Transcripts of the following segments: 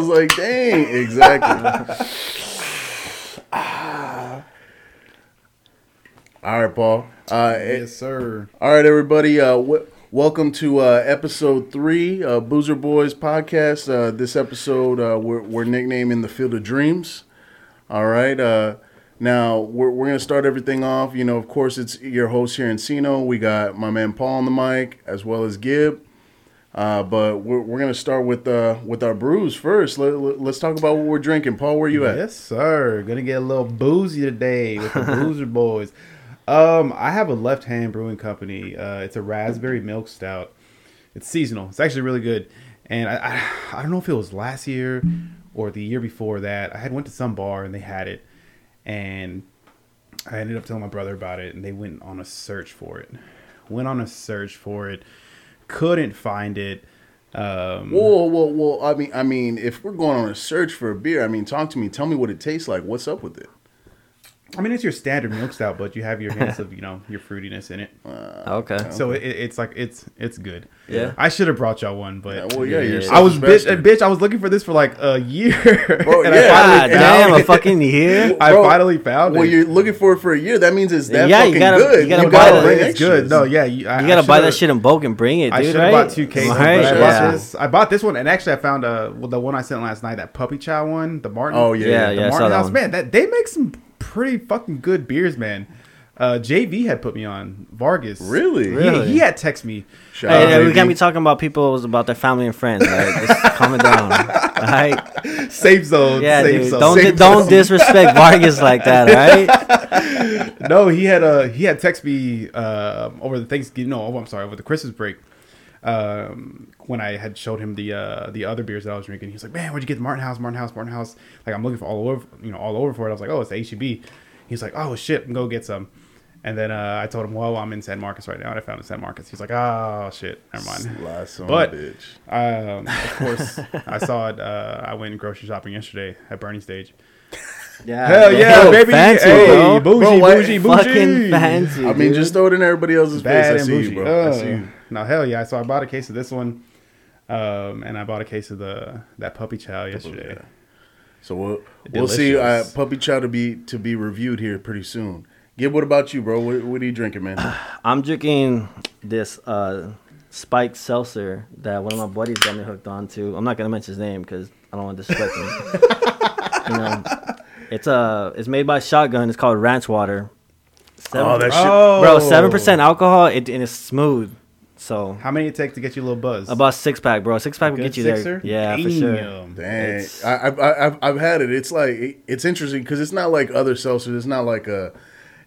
was like, dang, exactly. All right, Paul. Uh, Yes, sir. All right, everybody. Uh, w- welcome to uh, episode three, uh, Boozer Boys podcast. Uh, this episode, uh, we're, we're nicknaming the Field of Dreams. All right. Uh, now we're, we're gonna start everything off. You know, of course, it's your host here in Sino. We got my man Paul on the mic as well as Gib. Uh, but we're, we're gonna start with uh, with our brews first. Let, us talk about what we're drinking. Paul, where you at? Yes, sir. Gonna get a little boozy today with the Boozer Boys. Um, I have a Left Hand Brewing Company. Uh, it's a raspberry milk stout. It's seasonal. It's actually really good. And I, I, I don't know if it was last year or the year before that. I had went to some bar and they had it, and I ended up telling my brother about it, and they went on a search for it. Went on a search for it, couldn't find it. Um, Whoa, whoa, whoa! I mean, I mean, if we're going on a search for a beer, I mean, talk to me. Tell me what it tastes like. What's up with it? I mean, it's your standard milk stout, but you have your hints of you know your fruitiness in it. Okay. So it, it's like it's it's good. Yeah. I should have brought y'all one, but Yeah, well, yeah, you're Yeah. I was bitch, bitch. I was looking for this for like a year, Bro, and yeah. I God finally damn, found a it. fucking year. I Bro, finally found Well, it. you're looking for it for a year. That means it's that Yeah, you fucking gotta- good. you gotta You gotta the- bring it's good. No, yeah, you, I, You gotta I buy that shit in bulk and bring it, I should have right? bought two cases, Right? but I bought this. I bought this one, and actually, I found uh well, the one I sent last night, that puppy chow one, the Martin. Oh yeah, Yeah, yeah. the yeah. I saw Martin House. Man, that they make some pretty fucking good beers, man. Uh, JV had put me on Vargas. Really? He- Really? He, had text me. Shout Hey, out, hey, we baby. can't be talking about people about their family and friends. Right? Just calm it down. All right? Safe zone. Yeah, safe dude. zone. Don't Safe don't disrespect Vargas like that. All right? no, he had uh he had text me uh, over the Thanksgiving. No, oh, I'm sorry, over the Christmas break. Um, when I had showed him the uh the other beers that I was drinking, he was like, "Man, where'd you get the Martin House? Martin House? Martin House?" Like I'm looking for all over, you know, all over for it. I was like, "Oh, it's the HEB." He's like, "Oh shit, go get some." And then uh, I told him, "Well, I'm in San Marcos right now, and I found it in San Marcos." He's like, "Oh shit, never mind." Sly son But- bitch. Um, of course, I saw it. Uh, I went grocery shopping yesterday at Bernie Stage. Yeah. Hell yeah, Yo, baby! Fancy, hey, bro. bougie, Bro, why- bougie, bougie. Fucking fancy. I mean, dude. just throw it in everybody else's bad face. I see bougie. you, bro. I Uh, see you. No, hell yeah! So I bought a case of this one, um, and I bought a case of the that puppy chow yesterday. Yeah. So we'll we'll see uh, puppy chow to be to be reviewed here pretty soon. Gib, what about you, bro? What, what are you drinking, man? I'm drinking this uh, spiked seltzer that one of my buddies got me hooked on to. I'm not gonna mention his name because I don't want to disrespect him. you know, it's uh, it's made by Shotgun. It's called Ranch Water. Seven, Oh, that shit. bro, seven percent alcohol. It, and it's smooth. So How many it take to get you a little buzz? about six pack, bro. Six pack will get you sixer? there. Yeah, for sure. Damn. Dang, I, I've, I've I've had it. It's like it- it's interesting because it's not like other seltzers. It's not like a.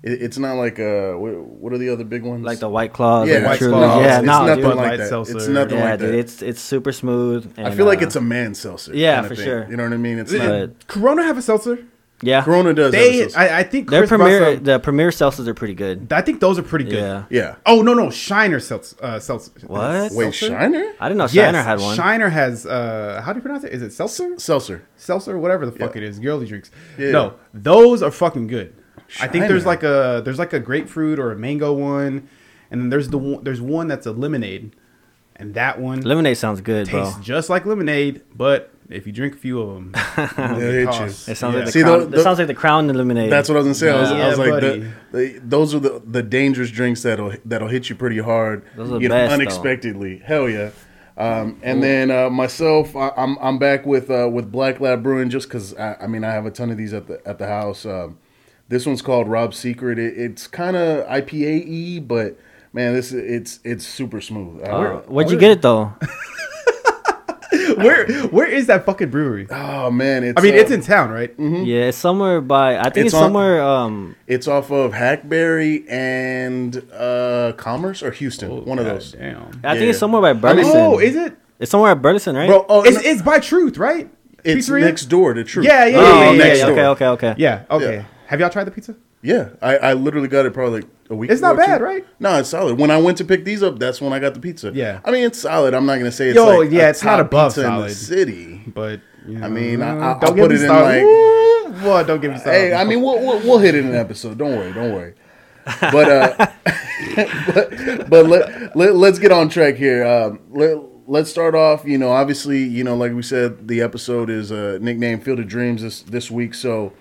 It's not like a. What what are the other big ones? Like the White Claws, Yeah, yeah, White Truly. Claws. yeah, it's no, nothing dude. like Bud that. Light It's seltzer. nothing yeah, like dude, that. it's it's super smooth. I feel like uh, it's a man seltzer. Yeah, for thing. sure. You know what I mean? It's Did not. Corona have a seltzer? Yeah. Corona does. They. I, I think Their premier, some- the premier seltzers are pretty good. I think those are pretty good. Yeah. yeah. Oh no no Shiner seltzer. Uh, seltzer. What? Wait, Seltzer? Shiner? I didn't know Yes, Shiner had one. Shiner has. Uh, how do you pronounce it? Is it seltzer? Seltzer. seltzer, whatever the fuck Yeah. it is, girly drinks. Yeah. No, those are fucking good. I think there's like a there's like a grapefruit or a mango one, and then there's the one, there's one that's a lemonade, and that one Lemonade sounds good, bro. tastes just like lemonade, but if you drink a few of them, It'll. It sounds Yeah. like the See, crown. the- it sounds like the crown and lemonade. That's what I was gonna say. I was, I was like, the, the, those are the, the dangerous drinks that'll that'll hit you pretty hard, Those are the you know, best, though. unexpectedly. Hell yeah. Um, and then uh, myself, I, I'm I'm back with uh, with Black Lab Brewing just because I, I mean I have a ton of these at the at the house. Um, this one's called Rob's Secret. It, it's kind of IPA y, but man, this it's it's super smooth. Uh, Uh, where'd you get it though? where where is that fucking brewery? oh man, it's I mean, uh, it's in town, right? Yeah, it's somewhere by. I think It's it's, on- somewhere. Um, it's off of Hackberry and uh, Commerce or Houston, one of those. Damn. I think it's somewhere by Burleson. Oh, is it? It's somewhere at Burleson, right? Bro, oh, It's, no, it's by Truth, right? it's Pizzeria? next door to Truth. Yeah, yeah, Oh, yeah, yeah, okay, next yeah, okay, okay, okay. Yeah, okay. Yeah. Have y'all tried the pizza? Yeah, I, I literally got it probably like a week. It's not bad, two. right? No, it's solid. When I went to pick these up, that's when I got the pizza. Yeah. I mean it's solid. I'm not gonna say it's Yo, like yeah, a it's not above pizza in the city. But you know, I mean, I- I'll- don't I'll get put it in, like-! Boy, don't get me started. Hey, I mean we'll, we'll we'll hit it in an episode. Don't worry, don't worry. But uh, but, but let, let let's get on track here. Um, let, let's start off. You know, obviously, you know, like we said, the episode is uh, nicknamed Field of Dreams this this week. So,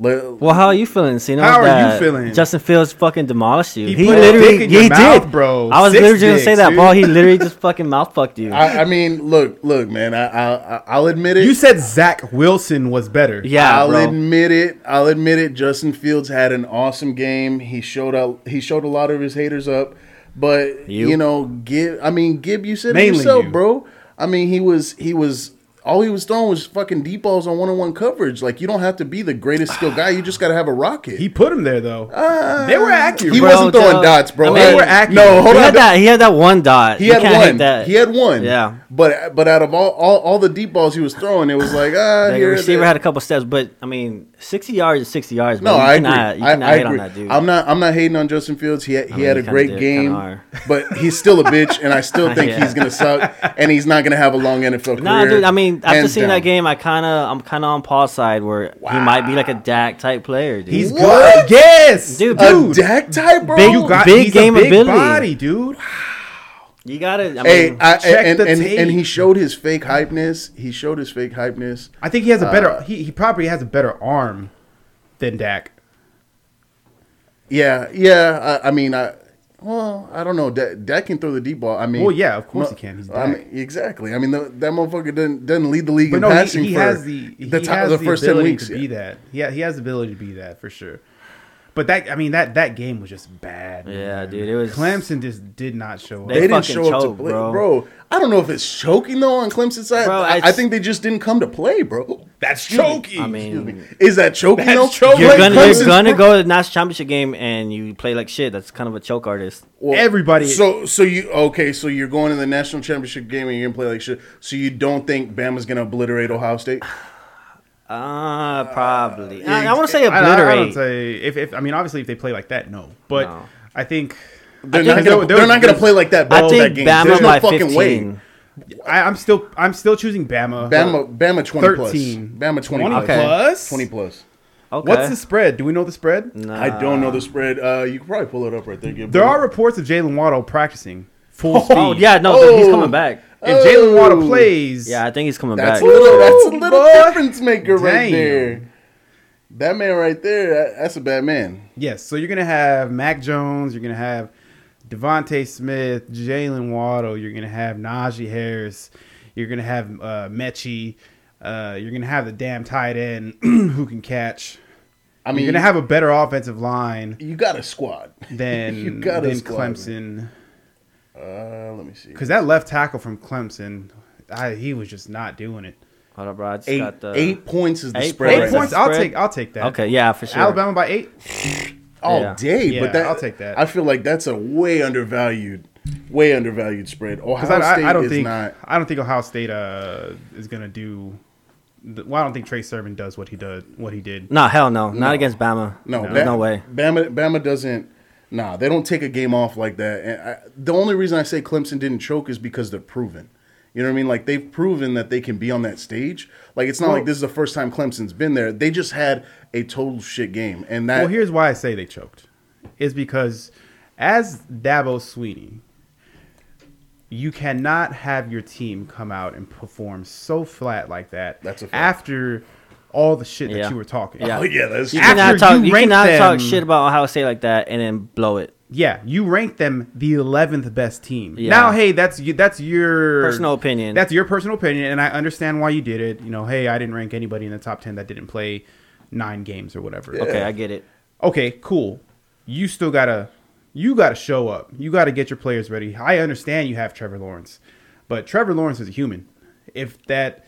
Well, how are you feeling, Cino? How are you that feeling? Justin Fields fucking demolished you. He He, put a literally, dick in he mouth, did, bro. I was Six literally gonna say that, bro. dude. He literally just fucking mouth fucked you. I, I mean, look, look, man. I, I I'll admit it. You said Zach Wilson was better. yeah, I'll bro. admit it. I'll admit it. Justin Fields had an awesome game. He showed up. He showed a lot of his haters up. But You? you, know, Gib. I mean, Gib. You said it yourself, you. bro. I mean, he was. He was. All he was throwing was fucking deep balls on one on one coverage. Like you don't have to be the greatest skill guy. You just got to have a rocket. He put him there though. they were accurate. he bro, wasn't throwing Joe. dots, bro. I mean- They were accurate. No, hold he on. had that. He had that one dot. He You had one. That. He had one. Yeah. But but out of all, all all the deep balls he was throwing, it was like ah. The receiver had a couple steps, but I mean, sixty yards is sixty yards. No, bro. I agree. cannot, You I, cannot I hate agree. on that dude. I'm not. I'm not hating on Justin Fields. He had, he mean, had a you great did, game, but he's still a bitch, and I still think Yeah. he's gonna suck, and he's not gonna have a long NFL career. Nah, dude. I mean, after hands seeing down. that game, I kind of, I'm kind of on Paul's side where he might be like a Dak type player, dude. He's What? good. Yes, Dude, a. Dak type, bro. Big- You got Big he's game a big ability. body, dude. You got it. I mean, Hey, I, Check and, the and, tape. and he showed his fake hypeness. He showed his fake hypeness. I think he has a better. Uh, he, he probably has a better arm than Dak. Yeah, yeah. I, I mean, I well, I don't know. Dak, Dak can throw the deep ball. I mean, Well, yeah, of course he can. He's I mean, exactly. I mean, the, that motherfucker doesn't doesn't lead the league But in no, passing he, he for has the he the, top, has the the first ten ability weeks. to be that. Yeah, he has the ability to be that for sure. But that I mean that that game was just bad. Yeah, man. dude, it was- Clemson just did not show up. They They didn't fucking show up to choked, play, bro. bro. I don't know if it's choking though on Clemson's side. Bro, I, I it's- think they just didn't come to play, bro. That's choking. I Excuse me. mean, Is that choking That's though? choking. you're Play gonna, you're gonna go to the national championship game and you play like shit. That's kind of a choke artist. Well, Everybody- So so you okay? So you're going to the national championship game and you're gonna play like shit. So you don't think Bama's gonna obliterate Ohio State? Uh, probably. yeah, I, I want to say I, I, I don't obliterate. say if, if I mean obviously if they play like that, no. But No. I think They're think not gonna. there- there they're not gonna play like that, bro. I that think game. Bama There's no by fucking 15. way. I, I'm still I'm still choosing Bama. Bama, Bama twenty plus. Bama twenty, 20 plus. Okay. plus. Twenty plus. Okay. What's the spread? Do we know the spread? Nah. I don't know the spread. Uh, you can probably pull it up right there. There are reports of Jaylen Waddle practicing full speed. Oh yeah, no, Oh. he's coming back. If Jaylen Waddle Oh. plays, Yeah, I think he's coming That's back. a little. That's a little boy. difference maker right Damn. there. That man right there. that's a bad man. Yes, so you're gonna have Mac Jones, you're gonna have DeVonta Smith, Jaylen Waddle, you're gonna have Najee Harris, you're gonna have uh, Metchie, uh, you're gonna have the damn tight end who can catch. I mean, you're gonna have a better offensive line you got a squad. than You got a than squad, man. Clemson Uh, let me see. because that left tackle from Clemson, I, he was just not doing it. Hold up, bro. I just Eight, got the eight points is the Eight spread. Eight right points, now. I'll take, I'll take that. Okay, yeah, for sure. Alabama by eight. all Yeah. day. Yeah, but that I'll take that. I feel like that's a way undervalued, way undervalued spread. Ohio Because I, State I, I don't is think not. I don't think Ohio State uh, is gonna do. Well, I don't think Trey Sermon does what he does what he did. No, hell no, not against Bama. No, there's no way. Bama, Bama doesn't. Nah, they don't take a game off like that. And I, the only reason I say Clemson didn't choke is because they're proven. You know what I mean? Like they've proven that they can be on that stage. Like it's not Well- like this is the first time Clemson's been there. They just had a total shit game, and that Well, here's why I say they choked, is because as Dabo Swinney, you cannot have your team come out and perform so flat like that. That's a fact. after all the shit that Yeah. you were talking. Yeah. Oh yeah, that's You true. After cannot talk. you You, rank cannot talk shit about Ohio State like that and then blow it. Yeah, you ranked them the eleventh best team. Yeah. Now, hey, that's you. That's your Personal opinion. That's your personal opinion, and I understand why you did it. You know, hey, I didn't rank anybody in the top ten that didn't play nine games or whatever. Okay, I get it. Okay, cool. You still gotta, you gotta show up. You gotta get your players ready. I understand you have Trevor Lawrence, but Trevor Lawrence is a human. If that,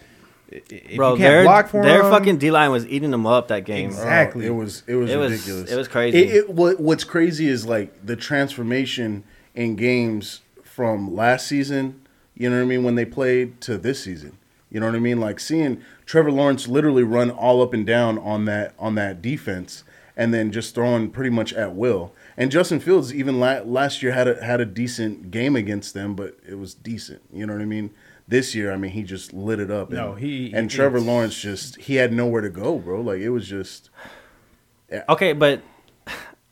if Bro, you their can't block for their him, fucking D line was eating them up that game. Exactly. Exactly. Oh, it was it was It was- ridiculous. it was crazy. It, it, what, what's crazy is like the transformation in games from last season. You know what I mean when they played to this season. You know what I mean? Like seeing Trevor Lawrence literally run all up and down on that on that defense, and then just throwing pretty much at will. And Justin Fields even la- last year had a had a decent game against them, but it was decent. You know what I mean? This year, I mean, he just lit it up. No, and, he- and he- Trevor Lawrence just he had nowhere to go, bro. Like it was just Okay, but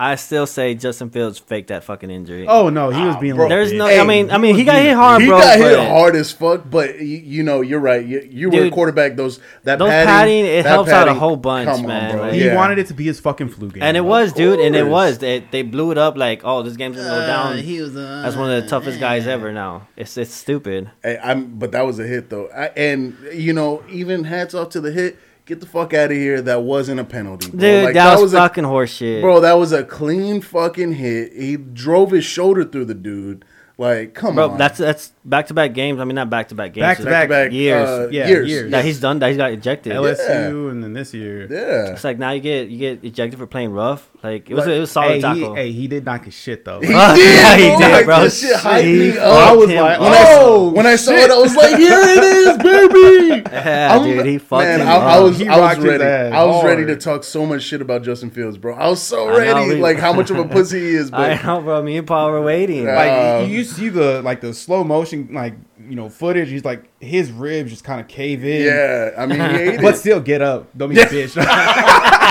I still say Justin Fields faked that fucking injury. Oh no, he was being. bro. like There's no. bitch. I mean, I mean, he got hit a hard, he bro. got hit hard as fuck, but you, you know, you're right. You, you were a quarterback. Those that those padding, padding, it that helps out a whole bunch, come on, man, bro. like- He Yeah. wanted it to be his fucking flu game. And it was, dude, and it was. They, they blew it up like, oh, this game's gonna go down. was. Uh, That's one of the toughest guys ever. Now it's it's stupid. Hey, I'm, but that was a hit though, I, and you know, even hats off to the hit. Get the fuck out of here. That wasn't a penalty, bro. Dude, Like, that, was, a- fucking horseshit. Bro, that was a clean fucking hit. He drove his shoulder through the dude. Like, come on. Bro, on. that's that's back to back games. I mean, not back to back games. Back to back. Back-to-back, years. uh, Yeah, years. years. that he's done. That he's got ejected. LSU and then this year. yeah. It's like now you get you get ejected for playing rough. Like it was Like, it was solid Hey he, tackle. hey, he did knock his shit though. He did, yeah, he bro. did, bro. This shit hyped me up. I was him like, up. when I saw oh, when I saw it, I was like, "Here it is, baby!" Yeah, I'm- dude, he fucked man, him I, up. I was, He I was ready. I was ready to talk so much shit about Justin Fields, bro. I was so I know, ready, like how much of a pussy he is. I know, bro. Me and Paul were waiting. Like Uh, you see the like the slow motion like you know footage. He's like his ribs just kind of cave in. yeah, I mean, he ate But it. still, get up. Don't be a bitch.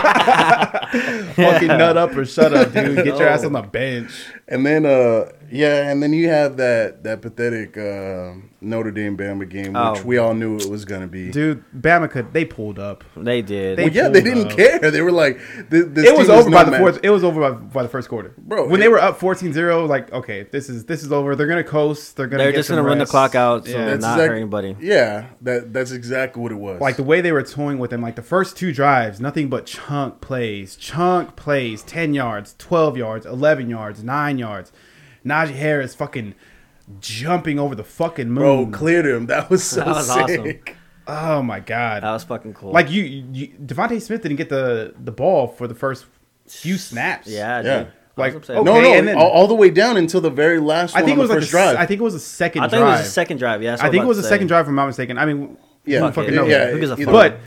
Fucking nut up or shut up, dude. Get your ass on the bench. And then, uh, yeah, and then you have that that pathetic uh, Notre Dame Bama game, which Oh. we all knew it was gonna be. Dude, Bama could they pulled up. They did. They- well, yeah, they pulled didn't up. care. They were like, this, this It was team is over by no the match. fourth. It was over by, by the first quarter, Bro, When it- they were up 14-0, like okay, this is this is over. They're gonna coast. They're gonna. They're get just some gonna run the rest. clock out, so Yeah. not That's hurt exact- anybody. Yeah, that that's exactly what it was. like the way they were toying with him, like the first two drives, nothing but chunk plays, chunk plays, ten yards, twelve yards, eleven yards, nine yards. Najee Harris fucking jumping over the fucking bro, moon. cleared him. That was so That was awesome. sick. oh my god! That was fucking cool. like you, you DeVonta Smith didn't get the the ball for the first few snaps. yeah, Yeah. dude. Like, I was upset. okay, No, no, and then- all, all the way down until the very last I one think it on was the like first the, drive. I think it was the second I think drive. it was the second drive. Yeah, I think it was the about to second drive, if I'm not mistaken. I mean, yeah, who fucking it. knows? yeah, Who gives fuck? way. But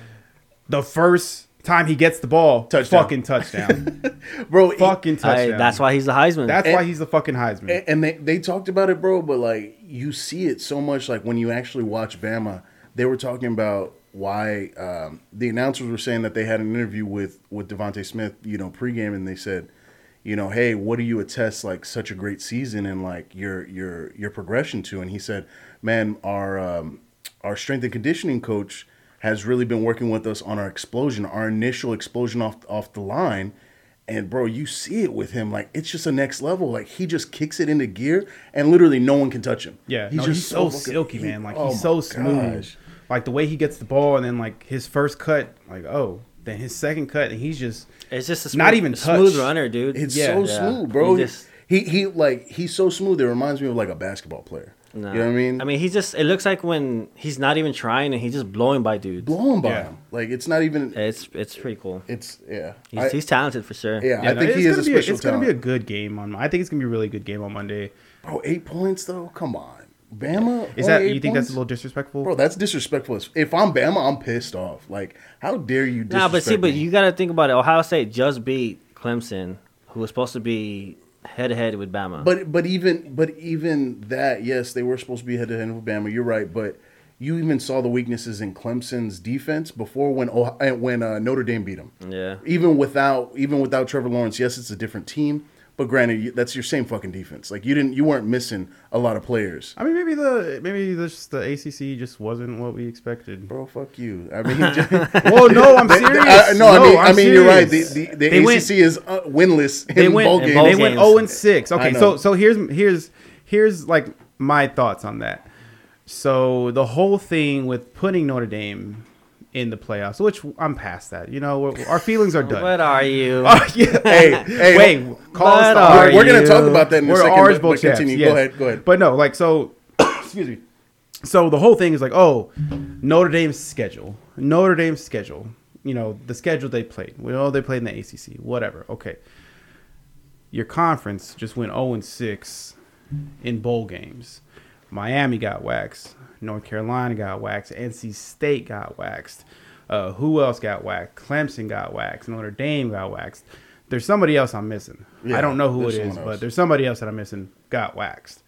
the first time he gets the ball, Touchdown. fucking touchdown, bro, fucking Hey, touchdown. that's why he's the Heisman. That's And- why he's the fucking Heisman. And, and they, they talked about it, bro, but like you see it so much. Like when you actually watch Bama, they were talking about why um, the announcers were saying that they had an interview with with DeVonta Smith, you know, pregame, and they said, you know, hey, what do you attest like such a great season and like your your your progression to? And he said, man, our um, our strength and conditioning coach has really been working with us on our explosion, our initial explosion off off the line. And bro, you see it with him. Like it's just a next level. Like he just kicks it into gear, and literally no one can touch him. yeah, he's no, just he's so, fucking- silky, man. Like oh he's so smooth. gosh. Like the way he gets the ball, and then like his first cut, like oh, then his second cut, and he's just it's just a smooth, Not even smooth runner, dude. It's Yeah. so Yeah. smooth, bro. He He, just- he he like he's so smooth. It reminds me of like a basketball player. No. You know what I mean? I mean, he's just. It looks like when he's not even trying and he's just blowing by dudes. blowing by Yeah. him. Like it's not even. It's it's pretty cool. It's yeah. He's, I- he's talented for sure. yeah, yeah, I no, think he is gonna a be special It's gonna be a good game on. I think it's gonna be a really good game on Monday. bro, eight points though. Come on, Bama. Is that you think that's a little disrespectful? Bro, that's disrespectful. If I'm Bama, I'm pissed off. Like, how dare you? Nah, but see, disrespect but you got to think about it. Ohio State just beat Clemson, who was supposed to be head to head with Bama. But but even but even that, yes, they were supposed to be head to head with Bama. You're right, but you even saw the weaknesses in Clemson's defense before when Ohio, when uh, Notre Dame beat them. yeah, Even without even without Trevor Lawrence, yes, it's a different team. But granted, that's your same fucking defense. Like you didn't, you weren't missing a lot of players, I mean, maybe the maybe this the ACC just wasn't what we expected. bro. Fuck you. I mean, just, Well, no, I'm serious. I, no, I mean, I I'm mean, you're right. The the, the ACC went- is uh, winless in they went bowl in games. they went 0 and 6. Okay, so so here's here's here's like my thoughts on that. So the whole thing with putting Notre Dame in the playoffs, which I'm past that. You know, our feelings are done. what are you? Oh, yeah. Hey, hey, wait, call us What the are We're, we're gonna talk about that in a we're second. Orange But, Bowl but continue. yes. Go ahead. Go ahead. But no, like so. excuse me. So the whole thing is like, oh, Notre Dame's schedule, Notre Dame's schedule. You know, the schedule they played. We know they played in the ACC. Whatever. Okay. Your conference just went 0 and 6 in bowl games. Miami got waxed. North Carolina got waxed. NC State got waxed. Uh, who else got waxed? Clemson got waxed. Notre Dame got waxed. There's somebody else I'm missing. Yeah, I don't know who it there's is, someone but there's somebody else that I'm missing. Got waxed.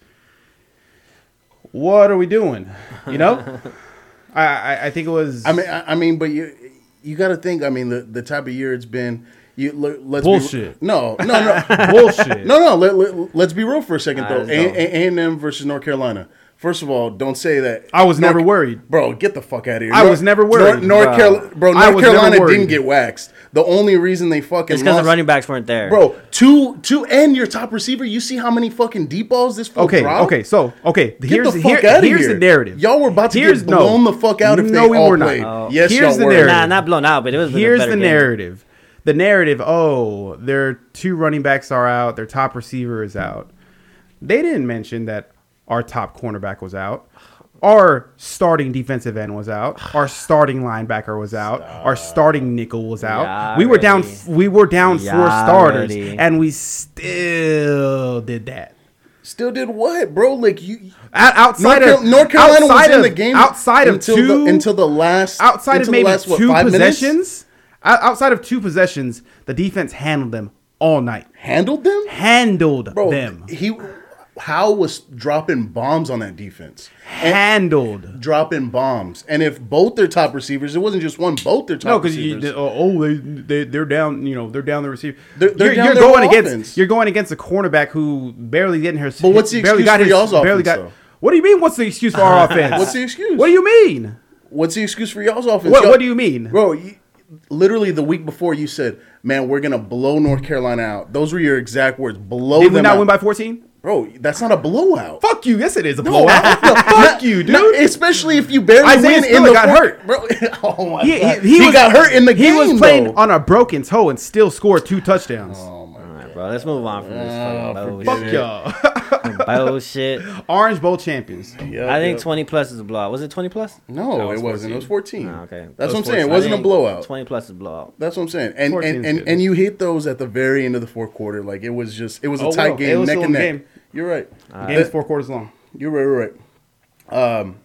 What are we doing? You know, I, I I think it was. I mean, I, I mean, but you you got to think. I mean, the the type of year it's been. You le- let's Bullshit. Be, no, no, no, Bullshit. no, no. Let, let, let's be real for a second though. right. A and M versus North Carolina. First of all, don't say that. I was North- never worried. bro. Get the fuck out of here. I was never worried. North, North Bro. Carolina, bro. North Carolina didn't get waxed. The only reason they fucking because the running backs weren't there. bro. Two, two, and your top receiver. You see how many fucking deep balls this fool Okay, dropped? okay, so okay, Get here's the here- fuck outta here's here. the narrative. Y'all were about to Here's- get blown the fuck out if no, they we all were not. played. Oh. Yes, Here's y'all the were. narrative. Nah, not blown out, but it was. Here's better the game. narrative. The narrative. Oh, their two running backs are out. Their top receiver is out. They didn't mention that our top cornerback was out. Our starting defensive end was out. Our starting linebacker was out. Our starting nickel was out. Yeah, we were down. already. We were down four starters, already. and we still did that. Still did what, bro? Like you, Out- Outside North, of North Carolina was outside in of- the game outside of until two the, until the last outside of maybe last, what, two five minutes? possessions. Outside of two possessions, the defense handled them all night. handled them, Handled bro. them. He, Howell was dropping bombs on that defense, and Handled. dropping bombs. And if both their top receivers, it wasn't just one, both their top No, because you oh oh, they, they they're down. You know they're down the receiver. They're- they're you're, you're going whole against you're going against a cornerback who barely getting her. But what's the barely excuse got for his, y'all's barely offense, got. though? What do you mean? What's the excuse for our offense? What's the excuse? What do you mean? What's the excuse for y'all's offense? What- Y'all- what do you mean? bro? You, literally the week before, you said, "Man, we're gonna blow North Carolina out." Those were your exact words. Blow Did we not out. win by 14? Bro? That's not a blowout. Fuck you. Yes, it is a No, blowout. no, Fuck you, dude. no, especially if you barely Isaiah win in Spiller the got fourth- hurt. bro. oh my He, god, he, he, he was- got hurt in the game. He game. was playing though. on a broken toe and still scored two touchdowns. Oh my All right, bro. Let's move on from this Oh, fucking ah, Fuck bullshit. y'all. bullshit. Orange Bowl champions. Yep, I think yep. 20 plus is a blowout. Was it 20 plus? No, No, it it's wasn't. It was 14. Oh, okay. That's what I'm was saying. It wasn't a blowout. 20 plus is a blowout. That's what I'm saying. And and, and, and you hit those at the very end of the fourth quarter. Like it was just it was a Oh, tight well, it game, was neck still and a neck. Game. You're right. The game is four quarters long. You're right, right, right. Um,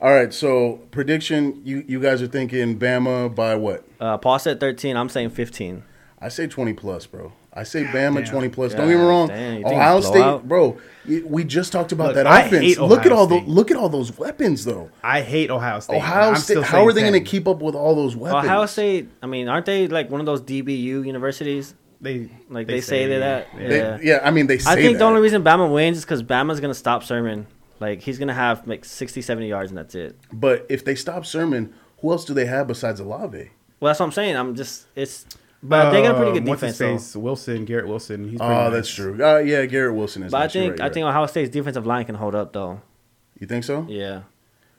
all right. So prediction: you you guys are thinking Bama by what? Uh, Paul said 13. I'm saying 15. I say 20 plus, bro. I say Bama damn. 20 plus. Don't get me wrong. damn, you think Ohio State, blowout? bro. We just talked about Look, that I offense. hate look at Ohio all the look at all those weapons, though. I hate Ohio State. Ohio State. How are they going to keep up with all those weapons? Ohio State, I mean, aren't they like one of those DBU universities? They Like they, say, they're that. yeah. They- Yeah. yeah. I mean, they. Say I think that. the only reason Bama wins is because Bama's going to stop Sermon. Like he's going to have like 60, 70 yards and that's it. But if they stop Sermon, who else do they have besides Olave? Well, that's what I'm saying. I'm just, it's, but they got a pretty good what's defense. his though. face? Wilson, Garrett Wilson. He's Oh, nice. that's true. Uh, yeah, Garrett Wilson is. But I think, right, I you're think. Ohio State's defensive line can hold up though. you think so. Yeah.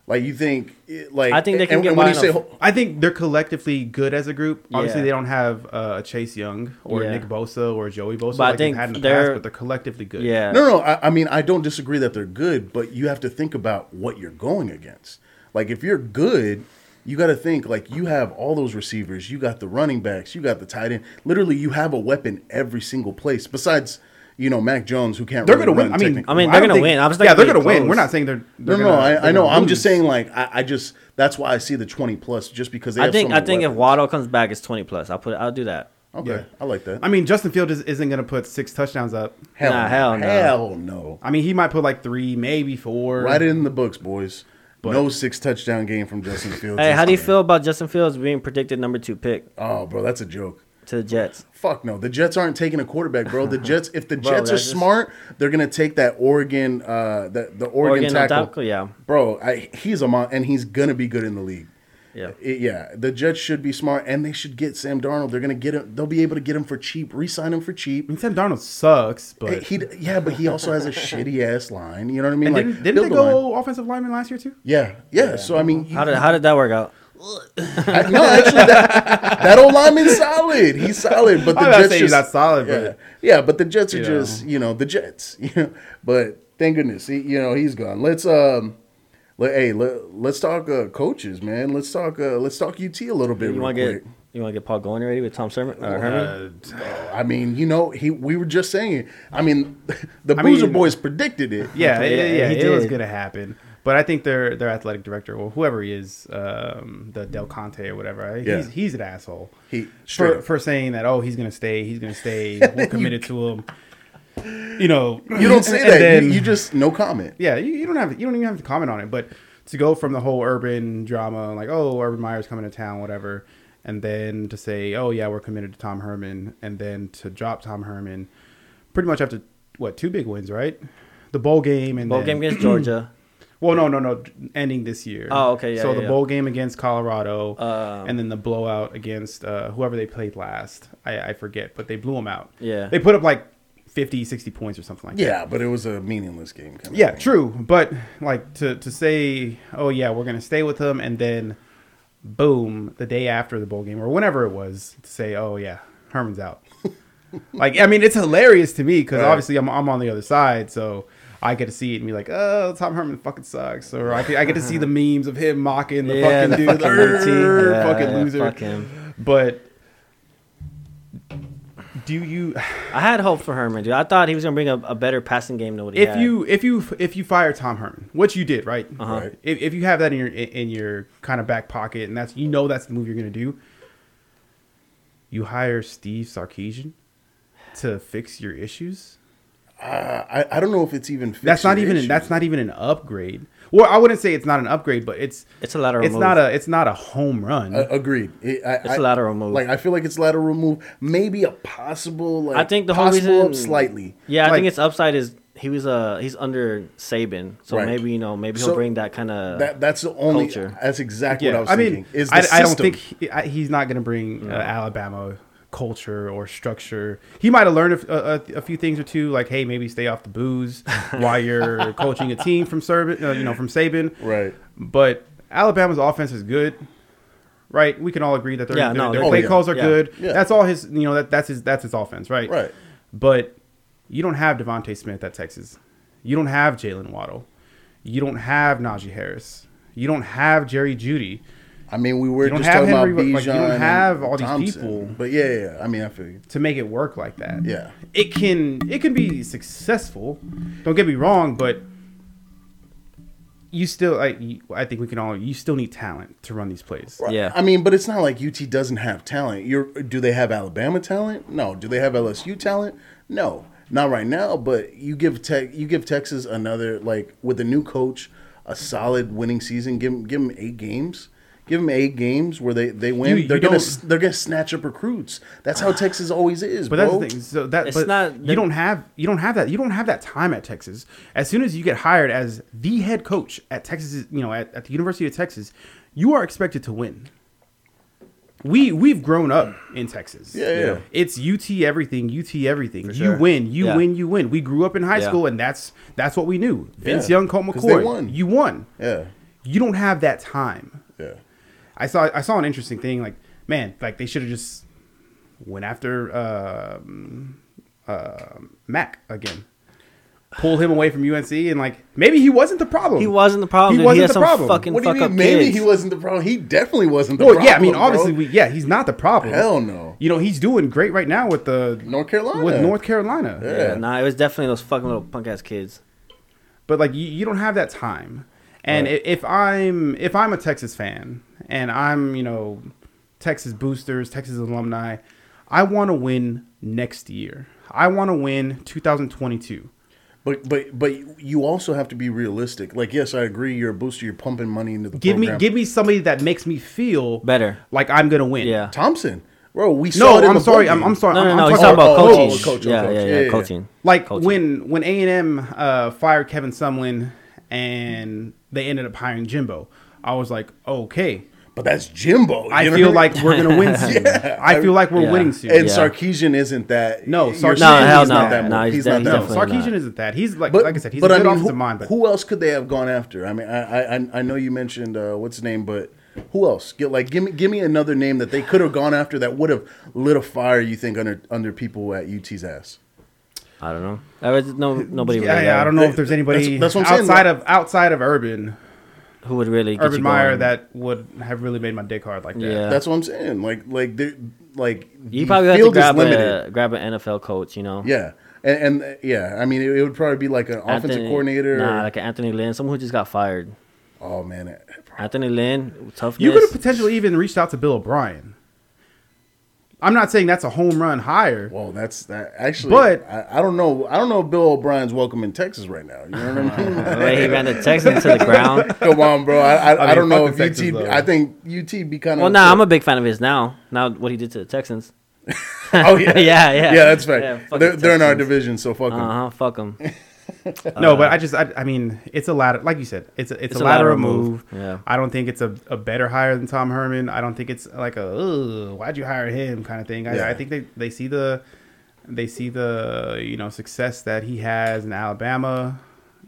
Like you think, like I think they can and, get and when you say enough. I think they're collectively good as a group. Obviously, Yeah. they don't have uh, a Chase Young or Yeah. Nick Bosa or Joey Bosa But I like they've had in the they're, past, but they're collectively good. Yeah. No, no, I, I mean, I don't disagree that they're good, but you have to think about what you're going against. Like, if you're good, you got to think like you have all those receivers, you got the running backs, you got the tight end. Literally, you have a weapon every single place. Besides, you know, Mac Jones, who can't. They're really going to win. I mean. I mean, they're don't gonna think- win. I was like, yeah, they're going to win. We're not saying they're. no, they're no, gonna, I, they're I know. I'm just saying, like, I, I just that's why I see the 20 plus, just because they. I Have think so I many think if weapons. Waddle comes back, it's 20 plus. I'll put, I'll do that. Okay, Yeah. I like that. I mean, Justin Fields is, isn't going to put six touchdowns up. hell, Nah, no, hell no. hell no. I mean, he might put like three, maybe four. Right in the books, boys. But- no six touchdown game from Justin Fields. Hey, how do you year. feel about Justin Fields being predicted number two pick Oh, bro, that's a joke. To the Jets? Fuck no. The Jets aren't taking a quarterback, bro. The Jets, if the Bro, Jets are that's just- smart, they're gonna take that Oregon, uh, the the Oregon, Oregon tackle. tackle, yeah. Bro, I, he's a mon- and he's gonna be good in the league. Yeah. It- yeah, the Jets should be smart, and they should get Sam Darnold. They're gonna get him. They'll be able to get him for cheap. Re-sign him for I cheap. mean, Sam Darnold sucks, but. Hey, he, yeah, but he also has a shitty ass line. You know what I mean? and like, didn't, didn't build they the line. go offensive lineman last year too? Yeah, yeah. So I mean, you- How did how did that work out? I- no, actually, that, that old lineman's solid. He's solid, but the I'm Jets saying just he's not solid, yeah, but yeah, but the Jets are You just you know the Jets. You know, but thank goodness, he, you know he's gone. Let's um, let, hey, let, let's talk uh, coaches, man. Let's talk uh, let's talk UT a little bit. You want to get you want to get Paul going ready with Tom Sermon or Herman? uh, I mean, you know, he we were just saying it. I mean, the I Boozer mean- Boys predicted it. yeah, Yeah, yeah, yeah, he it was gonna happen. But I think their their athletic director, or whoever he is, um, the Del Conte or whatever, Yeah. he's he's an asshole He for up. for saying that. Oh, he's gonna stay. He's gonna stay. We're committed to him. You know, you don't say and that. then- you, you just no comment. yeah, you, you don't have you don't even have to comment on it. But to go from the whole urban drama, like oh, Urban Meyer's coming to town, whatever, and then to say, oh yeah, we're committed to Tom Herman, and then to drop Tom Herman, pretty much after what two big wins, right? The bowl game and Bowl then- game against Georgia. Well, no, no, no, ending this year. Oh, okay, yeah, so yeah, the yeah. bowl game against Colorado, Um, and then the blowout against uh, whoever they played last. I, I forget, but they blew them out. Yeah. they put up like 50, 60 points or something like that. Yeah, but it was a meaningless game. Kind Yeah, of true. But like to to say, oh yeah, we're gonna stay with them, and then boom, the day after the bowl game or whenever it was, to say, oh yeah, Herman's out. like I mean, it's hilarious to me because Right. obviously I'm I'm on the other side, so. I get to see it and be like, "Oh, Tom Herman fucking sucks," or I, get- I get to see the memes of him mocking the yeah, fucking the dude, fucking "Err, UT. Yeah, fucking yeah, loser. Fuck him. But do you, I had hope for Herman, dude. I thought he was gonna bring a, a better passing game than what he if had. you if you if you fire Tom Herman, which you did, right? Uh-huh. Right. if, if you have that in your in your kind of back pocket and that's you know that's the move you're gonna do you hire Steve Sarkisian to fix your issues Uh, I, I don't know if it's even. that's not even issues. that's not even an upgrade well i wouldn't say it's not an upgrade but it's It's a lateral it's move. not a it's not a home run Uh, agreed. It, I, It's I- a lateral move. Like I feel like it's lateral move. Maybe a possible. Like, I think the whole possible reason up slightly. Yeah, I think its upside is he was uh he's under Saban, so Right. maybe you know maybe he'll So, bring that kind of That that's the only. culture. That's exactly yeah what I was i thinking. mean is the I, I don't think he, I, he's not gonna bring uh, alabama culture or structure he might have learned a, a, a few things or two like hey maybe stay off the booze while you're coaching a team from Saban, uh, you know from Saban Right. But Alabama's offense is good, right? We can all agree that their, Yeah, their, no, their they're play good. calls are Yeah. good. Yeah. That's all his. You know that that's his that's his offense, right? Right. But you don't have DeVonta Smith at Texas. You don't have Jaylen Waddle. You don't have Najee Harris. You don't have Jerry Jeudy. I mean, we were just talking Henry, about Bijan. like, you don't have all these Thompson. people. But yeah, yeah, yeah. I mean, I feel you. to make it work like that. Yeah. It can it can be successful. Don't get me wrong, but you still I I think we can all you still need talent to run these plays. Right. Yeah. I mean, but it's not like UT doesn't have talent. You're do they have Alabama talent? No. Do they have LSU talent? No. Not right now, but you give tech you give Texas another like with a new coach, a solid winning season. Give 'em- give them eight games. Give them eight games where they, they win. You- they're you gonna they're gonna snatch up recruits. That's how Texas always is, But bro. that's the thing. So that It's but not- you don't have you don't have that you don't have that time at Texas. As soon as you get hired as the head coach at Texas, you know, at, at the University of Texas, you are expected to win. We we've grown up in Texas. Yeah, yeah. It's UT everything, UT everything. You win, you Yeah. win, you win. We grew up in high Yeah. school, and that's that's what we knew. Vince Yeah, Young, Colt 'cause they McCoy, won. you won. Yeah. You don't have that time. Yeah. I saw I saw an interesting thing. Like, man, like they should have just went after um, uh, Mack again, pull him away from UNC, and like maybe he wasn't the problem. He wasn't the problem. He dude. wasn't he had the some problem. fucking What do you fuck mean? Maybe kids. he wasn't the problem. He definitely wasn't the Well, problem. yeah, I mean, bro. obviously, we, yeah, he's not the problem. Hell no. You know, he's doing great right now with the North Carolina. with North Carolina. Yeah. Yeah, nah, it was definitely those fucking little punk ass kids. but like you, you don't have that time and Right. if i'm if i'm a texas fan and i'm you know texas boosters texas alumni i want to win next year i want to win 2022 But but but you also have to be realistic. Like, yes, I agree. You're a booster. You're pumping money into the give me give me somebody that makes me feel Better. like i'm gonna win Yeah. Thompson, bro. We saw no it i'm the sorry I'm. I'm sorry No, no, I'm, no. I'm He's talking talking about oh, coaching. oh, coach, oh, yeah, coach. yeah, Yeah, yeah, yeah. coaching. like Coaching. when when A and M uh, fired Kevin Sumlin and they ended up hiring Jimbo, I was like, okay, But that's Jimbo. I you know feel what like we're gonna win soon. Yeah, I feel like we're Yeah. winning soon. And Yeah. Sarkisian isn't that. No, Sarkisian saying hell he's no. not that. No, move. he's not that. no, Sarkisian not. isn't that. He's like, But like I said, he's but a I good mean, offensive who, mind. But who else could they have gone after? I mean, I I, I know you mentioned uh, what's his name, but who else? Get like give me give me another name that they could have gone after that would have lit a fire. You think under under people at UT's ass? I don't know. I was no nobody. yeah, really yeah, I don't know if there's anybody That's- that's what saying, outside of outside of Urban who would really get Urban you Meyer going. that would have really made my dick hard like that. Yeah. That's what I'm saying. Like like they like You the probably have to grab limited. a grab an NFL coach. You know. Yeah. And, and yeah, I mean, it, it would probably be like an offensive coordinator. Nah, or- like an Anthony Lynn, someone who just got fired. oh man, Anthony Lynn, tough. You could have potentially even reached out to Bill O'Brien. I'm not saying that's a home run hire. Well, that's that. Actually, But- I, I don't know. I don't know if Bill O'Brien's welcome in Texas right now. You know what I mean? The way he ran the Texans to the ground. Come on, bro. I, I, I, mean, don't know if Texas, UT. though. I think UT be kind of. Well, nah, I'm a big fan of his now. Now what he did to the Texans. Oh yeah, Yeah, yeah. yeah. That's fact. Yeah, they're, they're in our division, so fuck 'em. Uh huh. Fuck him. No, but uh, I just, I, I mean, it's a ladder like you said, it's a, it's, a, lateral move. Yeah. I don't think it's a, a better hire than Tom Herman. I don't think it's like a, why'd you hire him kind of thing. I, Yeah. I think they, they see the, they see the, you know, success that he has in Alabama.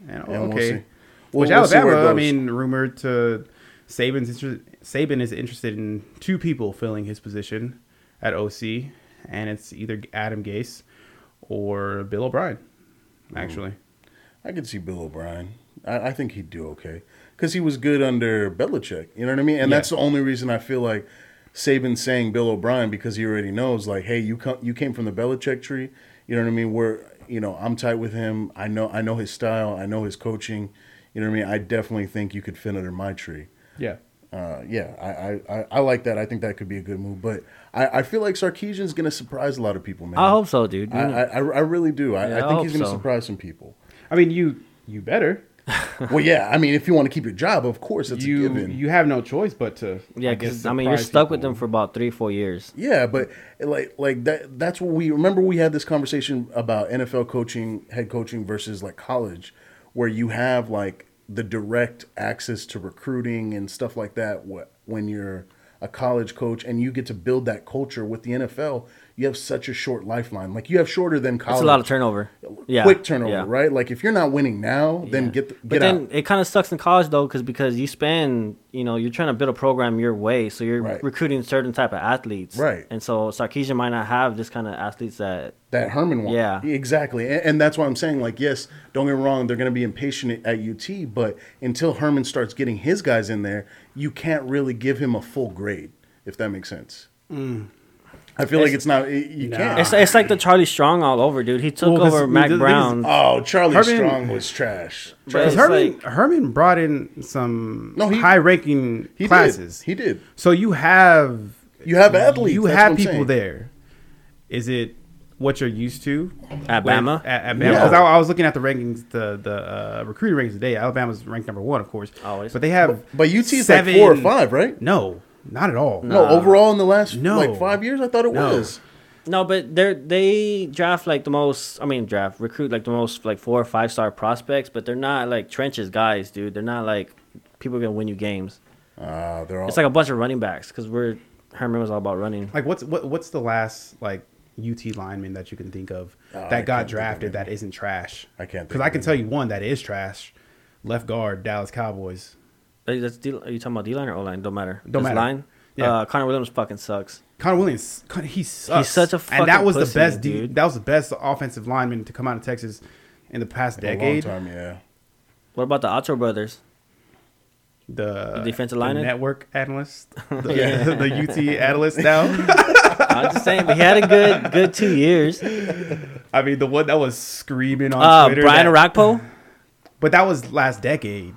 And, we'll okay. We'll- Which we'll see where it Alabama, I mean, rumored to Saban's inter- Saban is interested in two people filling his position at OC, and it's either Adam Gase or Bill O'Brien. Actually, I could see Bill O'Brien. I, I think he'd do okay because he was good under Belichick. You know what I mean? And Yeah. that's the only reason I feel like Saban saying Bill O'Brien because he already knows, like, hey, you come, you came from the Belichick tree. You know what I mean? Where you know I'm tight with him. I know I know his style. I know his coaching. You know what I mean? I definitely think you could fit under my tree. yeah. Uh, yeah, I, I, I, I like that. I think that could be a good move. But I, I feel like Sarkisian's going to surprise a lot of people, man. I hope so, dude. I, I, I I really do. I, Yeah, I I think he's going to so. surprise some people. I mean, you you better. well, yeah. I mean, if you want to keep your job, of course, it's you a given. you have no choice but to. yeah, guess, because I mean, you're surprise stuck with them for about three, four years. yeah, but like like that. That's what we remember. We had this conversation about NFL coaching, head coaching versus like college, where you have like the direct access to recruiting and stuff like that. wh- When you're a college coach and you get to build that culture with the NFL, you have such a short lifeline. Like you have shorter than college. It's a lot of turnover. Yeah, quick turnover, yeah. right? Like if you're not winning now, then Yeah. get the, But then out. it kind of sucks in college though, because because you spend, you know, you're trying to build a program your way, so you're Right. recruiting certain type of athletes, Right. And so Sarkisian might not have this kind of athletes that. that Herman wants. Yeah. exactly. And, and that's why I'm saying, like, yes, don't get me wrong, they're going to be impatient at UT, but until Herman starts getting his guys in there, you can't really give him a full grade, if that makes sense. Mm. I feel like it's not. You Nah. can't. It's, it's like the Charlie Strong all over, dude. He took Well, 'cause over Mack the thing is- Brown. oh, Charlie Herman- Strong was trash. But Because it's Herman like- Herman brought in some No, high-ranking classes. did. He did. So you have You have athletes. you have people saying. there. Is it what you're used to Alabama. with- Bama? At, at Bama, Yeah. 'Cause I, I was looking at the rankings, the the uh, recruiting rankings today. Alabama's ranked number one, of course. Always. but they have. But UT's like four or five, right? No, not at all. No, overall in the last No. like five years, I thought it No. was. No, but they they draft like the most. I mean, draft recruit like the most like four or five star prospects, but they're not like trenches guys, dude. They're not like people are gonna win you games. Uh, they're all. It's like a bunch of running backs because we're Herman was all about running. Like what's what, what's the last like UT lineman that you can think of I that can't got of drafted that isn't trash? I can't think because I of can tell you one that is trash. Left guard, Dallas Cowboys. Hey, That's D, are you talking about D line or O line? Don't matter. Don't Just matter. Line. Yeah. Uh, Connor Williams fucking sucks. Connor Williams, he sucks. He's such a and that was pussy, the best. D, dude. that was the best offensive lineman to come out of Texas in the past a long decade. time, yeah. What about the Ocho brothers? The, The defensive the lineman? network analyst, the, the UT analyst now. I'm just saying, but he had a good good two years. I mean, the one that was screaming on Uh, Twitter. Brian that- Orakpo. but that was last decade.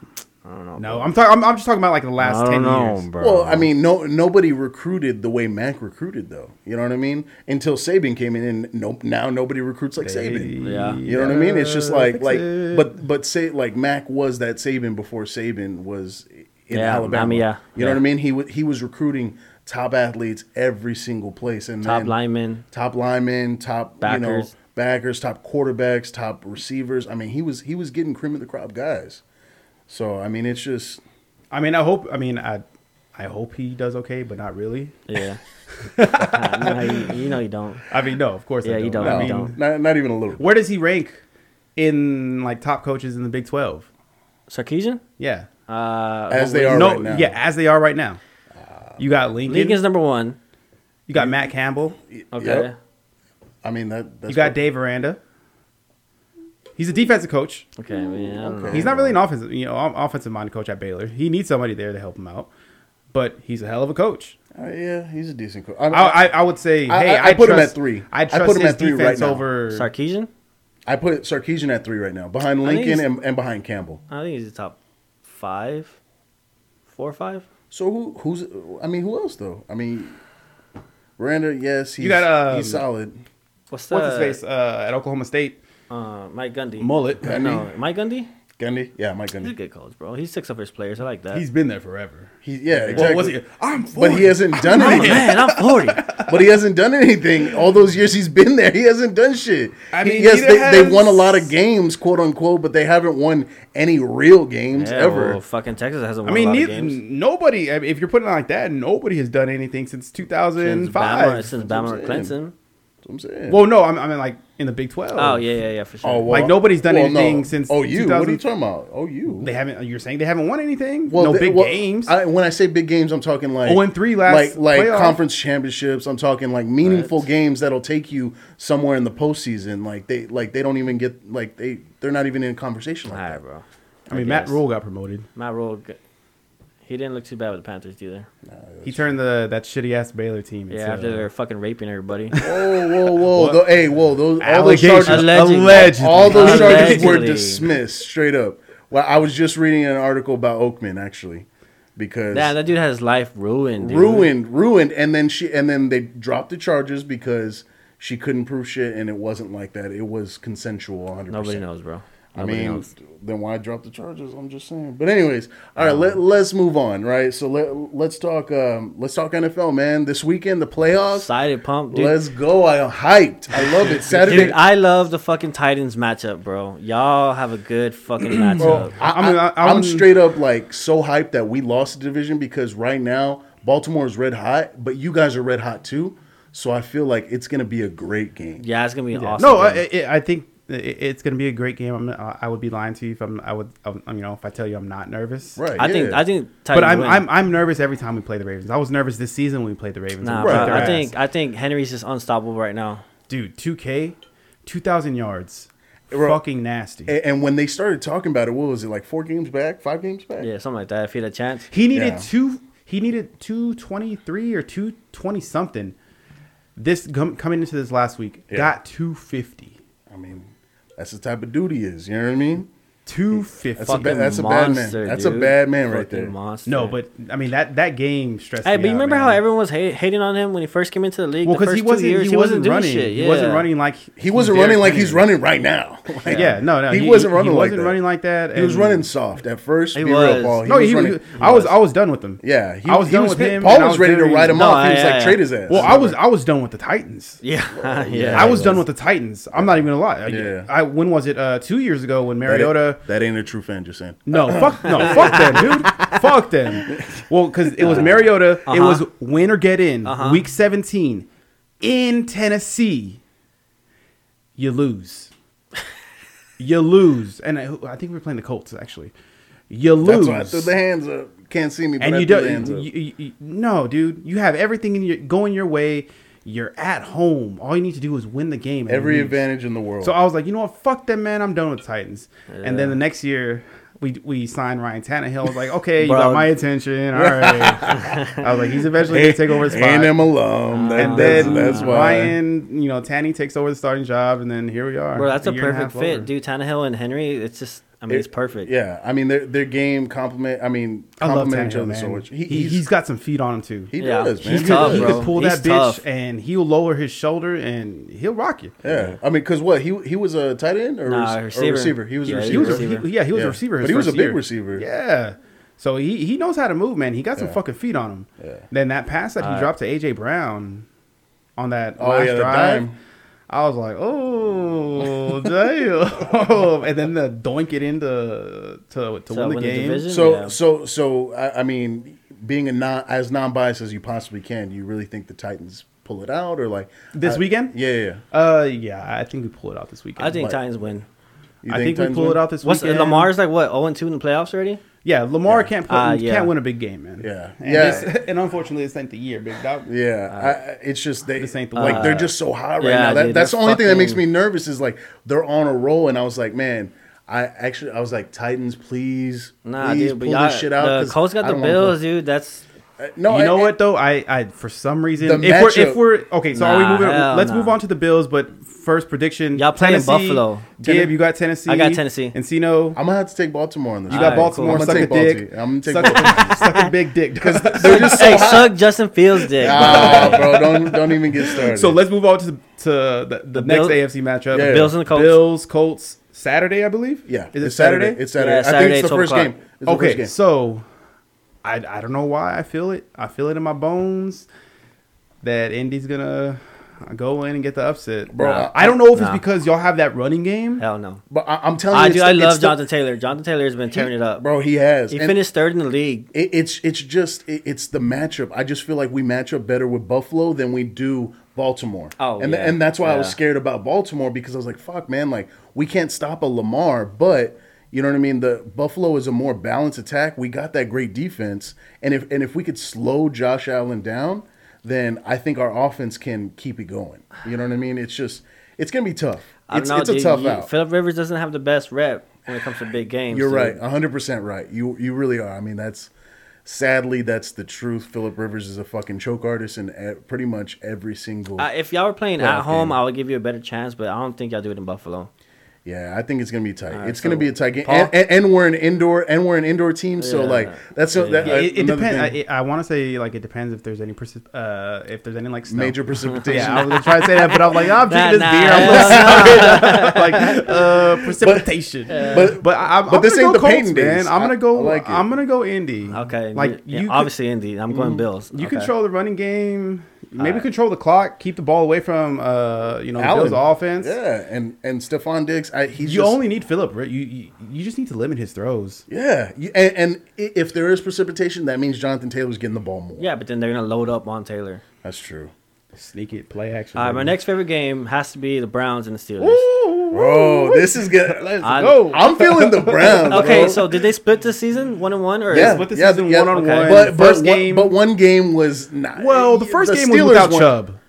I don't know. No, I'm talking. I'm, I'm just talking about like the last I don't ten know, years. bro. Well, I mean, no, nobody recruited the way Mack recruited, though. You know what I mean? Until Saban came in, and no, now nobody recruits like Saban. Yeah. You know what I mean? It's just like, like, it. but, but say like Mack was that Saban before Saban was in Yeah, Alabama. I mean, yeah, You know yeah. what I mean? He was he was recruiting top athletes every single place, and top then lineman. top linemen, top you know Backers. backers, top quarterbacks, top receivers. I mean, he was he was getting cream of the crop guys. So I mean, it's just I mean, I hope. I mean, I, I hope he does okay, but not really. Yeah. no, you, you know you don't. I mean, no, of course. Yeah, I you don't. don't, I mean, don't. not not even a little. where does he rank in like top coaches in the Big Twelve? Sarkeesian? Yeah, Uh, As they are no, right now. yeah, as they are right now. You got Lincoln. Lincoln's number one. you got Matt Campbell. Okay. Yep. I mean that. That's You got what- Dave Aranda. He's a defensive coach. Okay. I, mean, I don't. He's not really an offensive, you know, offensive minded coach at Baylor. He needs somebody there to help him out, but he's a hell of a coach. Uh, yeah, he's a decent coach. I, I, I would say, hey, I- I, I put him at three. I I trust put him his at three right defense now. over. Sarkisian? I put Sarkisian at three right now, behind Lincoln and, and behind Campbell. I think he's the top five, four or five. So who who's? I mean, who else though? I mean, Miranda, yes, he's, got, um, he's solid. What's the What's his face uh, at Oklahoma State? Uh, Mike Gundy. Mullet. Gundy. No, Mike Gundy. Gundy, yeah, Mike He's a Gundy. good coach, bro. He's six of for his players. I like that. He's been there forever. He, yeah, Well, exactly. was he? I'm 40. but he hasn't done oh anything. man, I'm 40. But he hasn't done anything. All those years he's been there, he hasn't done shit. I He- mean, yes, neither they, they've won a lot of games, quote unquote, but they haven't won any real games Yeah, ever. well, fucking Texas hasn't I mean, a lot neither, of games. nobody. I mean, if you're putting it like that, nobody has done anything since 2005. Since 2005. Bama, since That's what I'm Bama saying. Clemson. That's what I'm saying. Well, no, I'm, I mean like in the Big 12. Oh yeah, yeah, yeah, for sure. Oh, well, Like, nobody's done well, anything no. since Oh, you? What are you talking about? Oh, you? They haven't. You're saying they haven't won anything? Well, no they- big well, games. I, when I say big games, I'm talking like 0 and 3 last like like playoff. conference championships. I'm talking like meaningful Right. games that'll take you somewhere in the postseason. Like they like they don't even get like they they're not even in conversation like All that. bro. I mean, Matt. Rhule got promoted. Matt Rhule. G- He didn't look too bad with the Panthers either. He turned the that shitty ass Baylor team. Yeah, into- after they're fucking raping everybody. Whoa, whoa, whoa! What? Tho- hey, whoa! Those all those charges, Allegedly. Allegedly. all those charges were dismissed straight up. Well, I was just reading an article about Oakman actually, because yeah, that dude had his life ruined. Dude. ruined, ruined, and then she and then they dropped the charges because she couldn't prove shit, and it wasn't like that. It was consensual, 100. Nobody knows, bro. I mean, knows. then why drop the charges? I'm just saying. But anyways, all right, let, let's move on. Right, so let let's talk. Um, let's talk NFL, man. This weekend, the playoffs. Excited, pump, dude. Let's go! I'm hyped. I love it. Saturday. Dude, I love the fucking Titans matchup, bro. Y'all have a good fucking Bro, matchup. I, I mean, I- I, am I'm- straight up like so hyped that we lost the division because right now Baltimore is red hot, but you guys are red hot too. So I feel like it's gonna be a great game. yeah, it's gonna be Yeah. awesome. no, I, game. I I think it- it's going to be a great game. I'm, I I would be lying to you if I'm. I would. I'm, you know, if I tell you I'm not nervous. Right. I think. I think Titans But I'm, win. I'm I'm nervous every time we play the Ravens. I was nervous this season when we played the Ravens. nah, We bro, beat I ass. think I think Henry's just unstoppable right now. dude, 2K, 2,000 yards, Bro, fucking nasty. And, and when they started talking about it, what was it like? Four games back, five games back? Yeah, something like that. If he had a chance, He needed Yeah. two. He needed two twenty three or two twenty something. This com- coming into this last week Yeah. got two fifty. I mean, that's the type of dude he is. You know what I mean? Two fifty. That's a ba- that's a bad man. That's a bad man right Fucking there. Monster. No, but I mean that that game stressed hey, me but you out, remember man. how everyone was hate, hating on him when he first came into the league? Well, because first he wasn't. years, he, wasn't doing running. shit. He wasn't running like He wasn't Derrick running like he's running right now. Like, Yeah, no, no, he, wasn't running He like wasn't that. running like that. He was running soft at first. He was. real, Paul. He no, was he, running. was. I was. I was done with him. Yeah, he, I was done with him, Paul was was ready to very- write him off. He was like, yeah. trade his ass. Well, I was. I was done with the Titans. Yeah, yeah. I was done with the Titans. I'm not even gonna lie. Yeah. I, when was it? Uh, two years ago when Mariota. Ain't, that ain't a true fan. Just saying. No, fuck no, fuck them, dude. Fuck them. Well, because it was Mariota. It Uh-huh. was win or get in. Uh-huh. Week 17 in Tennessee. You lose. you lose, and I, I think we were playing the Colts actually. You lose. That's lose. why I threw the hands up. Can't see me, but and I you threw the hands don't. up. You, you, you- no, dude. You have everything in your going your way. You're at home. All you need to do is win the game. Every lose. advantage in the world. So I was like, you know what? Fuck them, man. I'm done with the Titans. And then the next year, we we signed Ryan Tannehill. I was like, okay, you Bro. got my attention. All right. I was like, he's eventually gonna take over his spot. A&M alum. That, and that's, then that's why. Ryan, you know, Tanny takes over the starting job, and then here we are. Bro, that's a year and perfect fit, over. dude. Tannehill and Henry. It's just, I mean, it's perfect. Yeah, I mean their their game complement. I mean I love complement each other so much. He, he's, he's got some feet on him too. he Yeah. does, man. He's he tough, could, he bro. could pull He's that bitch, and he'll lower his shoulder, and he'll rock you. Yeah, I mean, because what he he was a tight end or, Nah, rec- or receiver. receiver. He was a receiver. He was, a, receiver. he- yeah, he was Yeah. a receiver. But he was a big year. receiver. Yeah. So he, he knows how to move, man. He got some Yeah. fucking feet on him. Yeah. Then that pass that he dropped to AJ Brown on that Oh, last yeah, the drive, dime. I was like, oh damn! and then the doink it into to to To win the win game. division? So Yeah. so so I, I mean, being a non as non biased as you possibly can, do you really think the Titans pull it out or like This I- weekend? Yeah, yeah. yeah. uh, yeah, I think we pull it out this weekend. I think But- Titans win. You I think we pull win? it out this What's weekend. Lamar's like? What 0 2 in the playoffs already? Yeah, Lamar Yeah. can't put, Ah, yeah. can't win a big game, man. Yeah. and Yeah. This, and unfortunately, this ain't the year, big dog. Yeah, I, it's just they This ain't the like way. they're just so hot right yeah, now. That, dude, that's the they're only thing that makes me nervous is like they're on a roll, and I was like, man, I actually I was like Titans, please, Nah, please dude. Pull this shit out. the 'cause Colts got the Bills, dude. That's Uh, no, you know I- what though? I, I for some reason, The if we're, if we're okay, so are we moving? hell Let's nah. move on to the Bills. But first prediction: Y'all playing Tennessee, Buffalo. Gib, you got Tennessee. I got Tennessee. Encino, I'm gonna have to take Baltimore on this. you got Alright, Baltimore. cool. Suck I'm gonna take dick. I'm gonna take suck, Baltimore. suck a big dick. They're just so Hey, hot. suck Justin Fields' dick. Ah, bro, don't don't even get started. so let's move on to the, to the, the, The next Bill- AFC matchup. Yeah. Bills and the Colts. Bills, Colts, Saturday, I believe. yeah, is it it's Saturday? Saturday? It's Saturday. Yeah, I think it's the first o'clock. game. It's Okay, first game. so I, I don't know why I feel it. I feel it in my bones that Indy's gonna go in and get the upset. Bro, Nah. I don't know if it's because y'all have that running game. Hell no. But I, I'm telling you, I do. the- I it's love the- Jonathan Taylor. Jonathan Taylor has been tearing it up. bro. He has. He And finished third in the league. it, it's it's just it, it's the matchup. I just feel like we match up better with Buffalo than we do Baltimore. Oh, and yeah. and that's why I was scared about Baltimore because I was like, fuck, man, like we can't stop a Lamar, but. You know what I mean? The Buffalo is a more balanced attack. We got that great defense, and if and if we could slow Josh Allen down, then I think our offense can keep it going. You know what I mean? It's just it's gonna be tough. It's know. it's a tough You- out. Philip Rivers doesn't have the best rep when it comes to big games. You're dude. right, hundred percent right. You you really are. I mean, that's sadly that's the truth. Philip Rivers is a fucking choke artist in pretty much every single. Uh, if y'all were playing at home, game. I would give you a better chance, but I don't think y'all do it in Buffalo. Yeah, I think it's gonna be tight. All right, it's gonna be a tight game, and, and, and we're an indoor and we're an indoor team. So Yeah. like that's a, that, Yeah, uh, it, it depends. thing. I, I want to say like it depends if there's any precip- uh if there's any like snow. major precipitation. Yeah, I was gonna try to say that, but I'm like, oh, I'm Nah, drinking this nah, beer. I'm yeah. sorry. like uh, precipitation. but But I, I'm, but this gonna ain't go the Peyton days. man. I'm gonna go. I like it. I'm gonna go Indy. Okay. Like yeah, you, could- obviously Indy. I'm going Bills. you control the running game. Maybe Alright. control the clock. Keep the ball away from uh you know the Allen. Bills offense. yeah, and and Stefon Diggs, I, he's You just, only need Philip. Right? You, you you just need to limit his throws. yeah, and, and if there is precipitation, that means Jonathan Taylor's getting the ball more. Yeah, but then they're gonna load up on Taylor. that's true. Sneak it, play action. All right, my next favorite game has to be the Browns and the Steelers. Bro, this is good. Let's I- go. I'm feeling the Browns. Okay, bro. so did they split the season one and one or Yeah, split the yeah, season yeah, one-on-one. okay. But, but First one- game- but one game was not. well, the first game was Steelers without won- Chubb.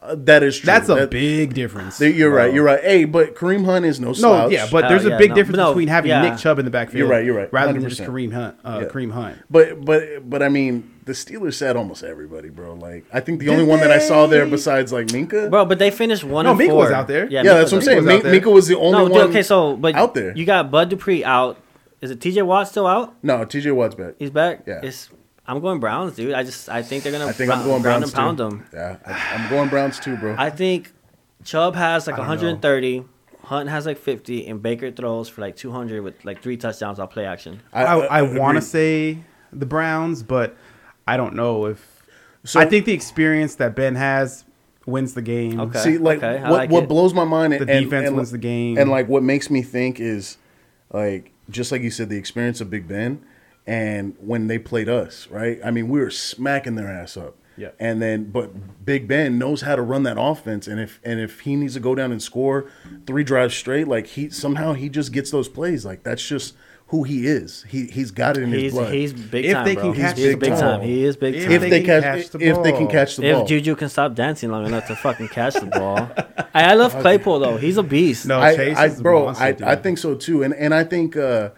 Uh, that is true. That's a That- big difference. You're right. You're right. Hey, but Kareem Hunt is no slouch. No, yeah, but Uh, there's a yeah, big no, difference no, between having yeah. Nick Chubb in the backfield. You're right, you're right, Rather than just Kareem Hunt. Uh, Yeah. Kareem Hunt. but but but I mean, the Steelers sat almost everybody, bro. Like I think the Did only one that I saw there besides like Minkah. Bro, but they finished one No, and Minkah four. was out there. yeah, Minkah that's what I'm saying. was out Min- there. Minkah was the only No, one. okay, so but out there. you got Bud Dupree out. Is it T.J. Watt still out? no, T.J. Watt's back. He's back. Yeah. It's I'm going Browns, dude. I just I think they're gonna I think ground, I'm going ground Browns and pound too. them. Yeah, I, I'm going Browns too, bro. I think Chubb has like I don't know. 130. Hunt has like 50, and Baker throws for like 200 with like three touchdowns on play action. I, I, want to say the Browns, but I don't know if. So- I think the experience that Ben has wins the game. Okay. See, like, okay, I what like what it. blows my mind, The and, defense and, wins the game. and like what makes me think is, like, just like you said, the experience of Big Ben, and when they played us, right? I mean, we were smacking their ass up. Yeah. And then, but Big Ben knows how to run that offense, and if and if he needs to go down and score three drives straight, like he somehow he just gets those plays. Like that's just who he is. He he's got it in his He's blood. he's big If time, they bro. can catch he's the big ball. time. He is big If time. if they they, can catch, catch the if they can catch the if ball. Juju can stop dancing long enough to fucking catch the ball. I, I love Claypool though. He's a beast. No, I, Chase I, is a bro, monster, I, dude. I think so too, and and I think uh,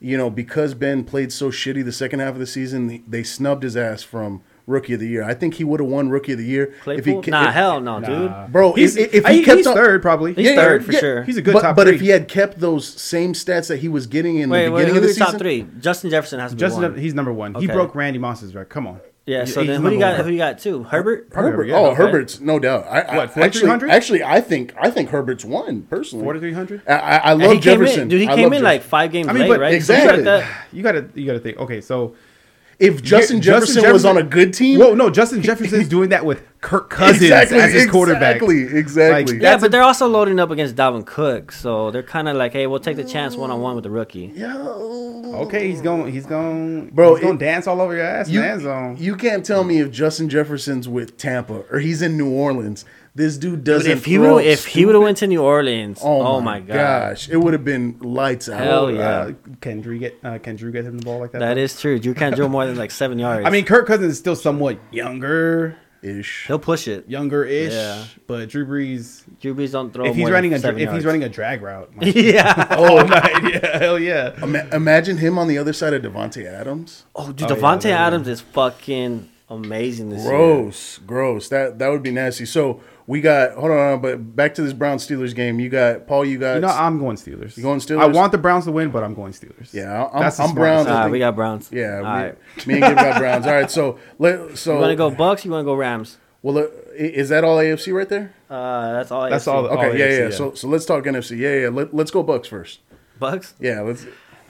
you know because Ben played so shitty the second half of the season, they snubbed his ass from rookie of the year. I think he would have won rookie of the year Claypool? if he. nah, if- hell no, Nah. dude. bro. He's, if, if he, he kept he's on- third probably. He's Yeah, third for yeah. sure. He's a good but, top but three. if he had kept those same stats that he was getting in Wait, the beginning who of the is top three? Justin Jefferson has to be Justin, one. he's number one. He broke Randy Moss's record. Come on. yeah. So then who do you got? Who you got? Two. Herbert. Probably Herbert. yeah. oh, okay. Herbert's no doubt. I, What, I, actually, 4,300? actually, I think I think Herbert's won personally. Forty three hundred. I, I, I love he came Jefferson. in, dude. He I came in Jeff- like five games I mean, late, but right? Exactly. you got that- You gotta you gotta think. Okay, so if Justin Justin Jefferson, was on a good team, Whoa, no, Justin Jefferson's doing that with Kirk Cousins Exactly, as his quarterback. exactly, exactly. Like, Yeah, but a- they're also loading up against Dalvin Cook, so they're kind of like, hey, we'll take the chance one on one with the rookie. Yo. Okay, he's going. He's going. Bro, he's going to dance all over your ass, You, man. Zone. you can't tell me if Justin Jefferson's with Tampa or he's in New Orleans. This dude Dude, doesn't. if he throw would, if he would have went to New Orleans, oh, my gosh, it would have been lights out. Hell yeah. Uh, can Drew get? Uh, can Drew get him the ball like that? that is true. You can't drill more than like seven yards. I mean, Kirk Cousins is still somewhat younger. ish. He'll push it. younger ish. Yeah. But Drew Brees, Drew Brees don't throw. if he's more running than a seven if he's running a drag route, like, yeah. all night, yeah, hell yeah. Ima- imagine him on the other side of Davante Adams. Oh, dude, Oh, yeah, Davante yeah, yeah. Adams is fucking amazing this year. Gross, gross. That that would be nasty. So we got hold on, but back to this Brown Steelers game. You got Paul. You got You know, I'm going Steelers. You going Steelers? I want the Browns to win, but I'm going Steelers. yeah. I'm, That's the I'm. Browns. I All right, think- we got Browns. yeah. All we, right. Me and Gabe got Browns. All right. So let so You want to go Bucks? You want to go Rams? Well, uh, is that all AFC right there? Uh, that's all. That's AFC. all- Okay. Oh, yeah, AFC, yeah. yeah. So so let's talk NFC. Yeah, yeah. Let, let's go Bucks first. Bucks. Yeah. Let's.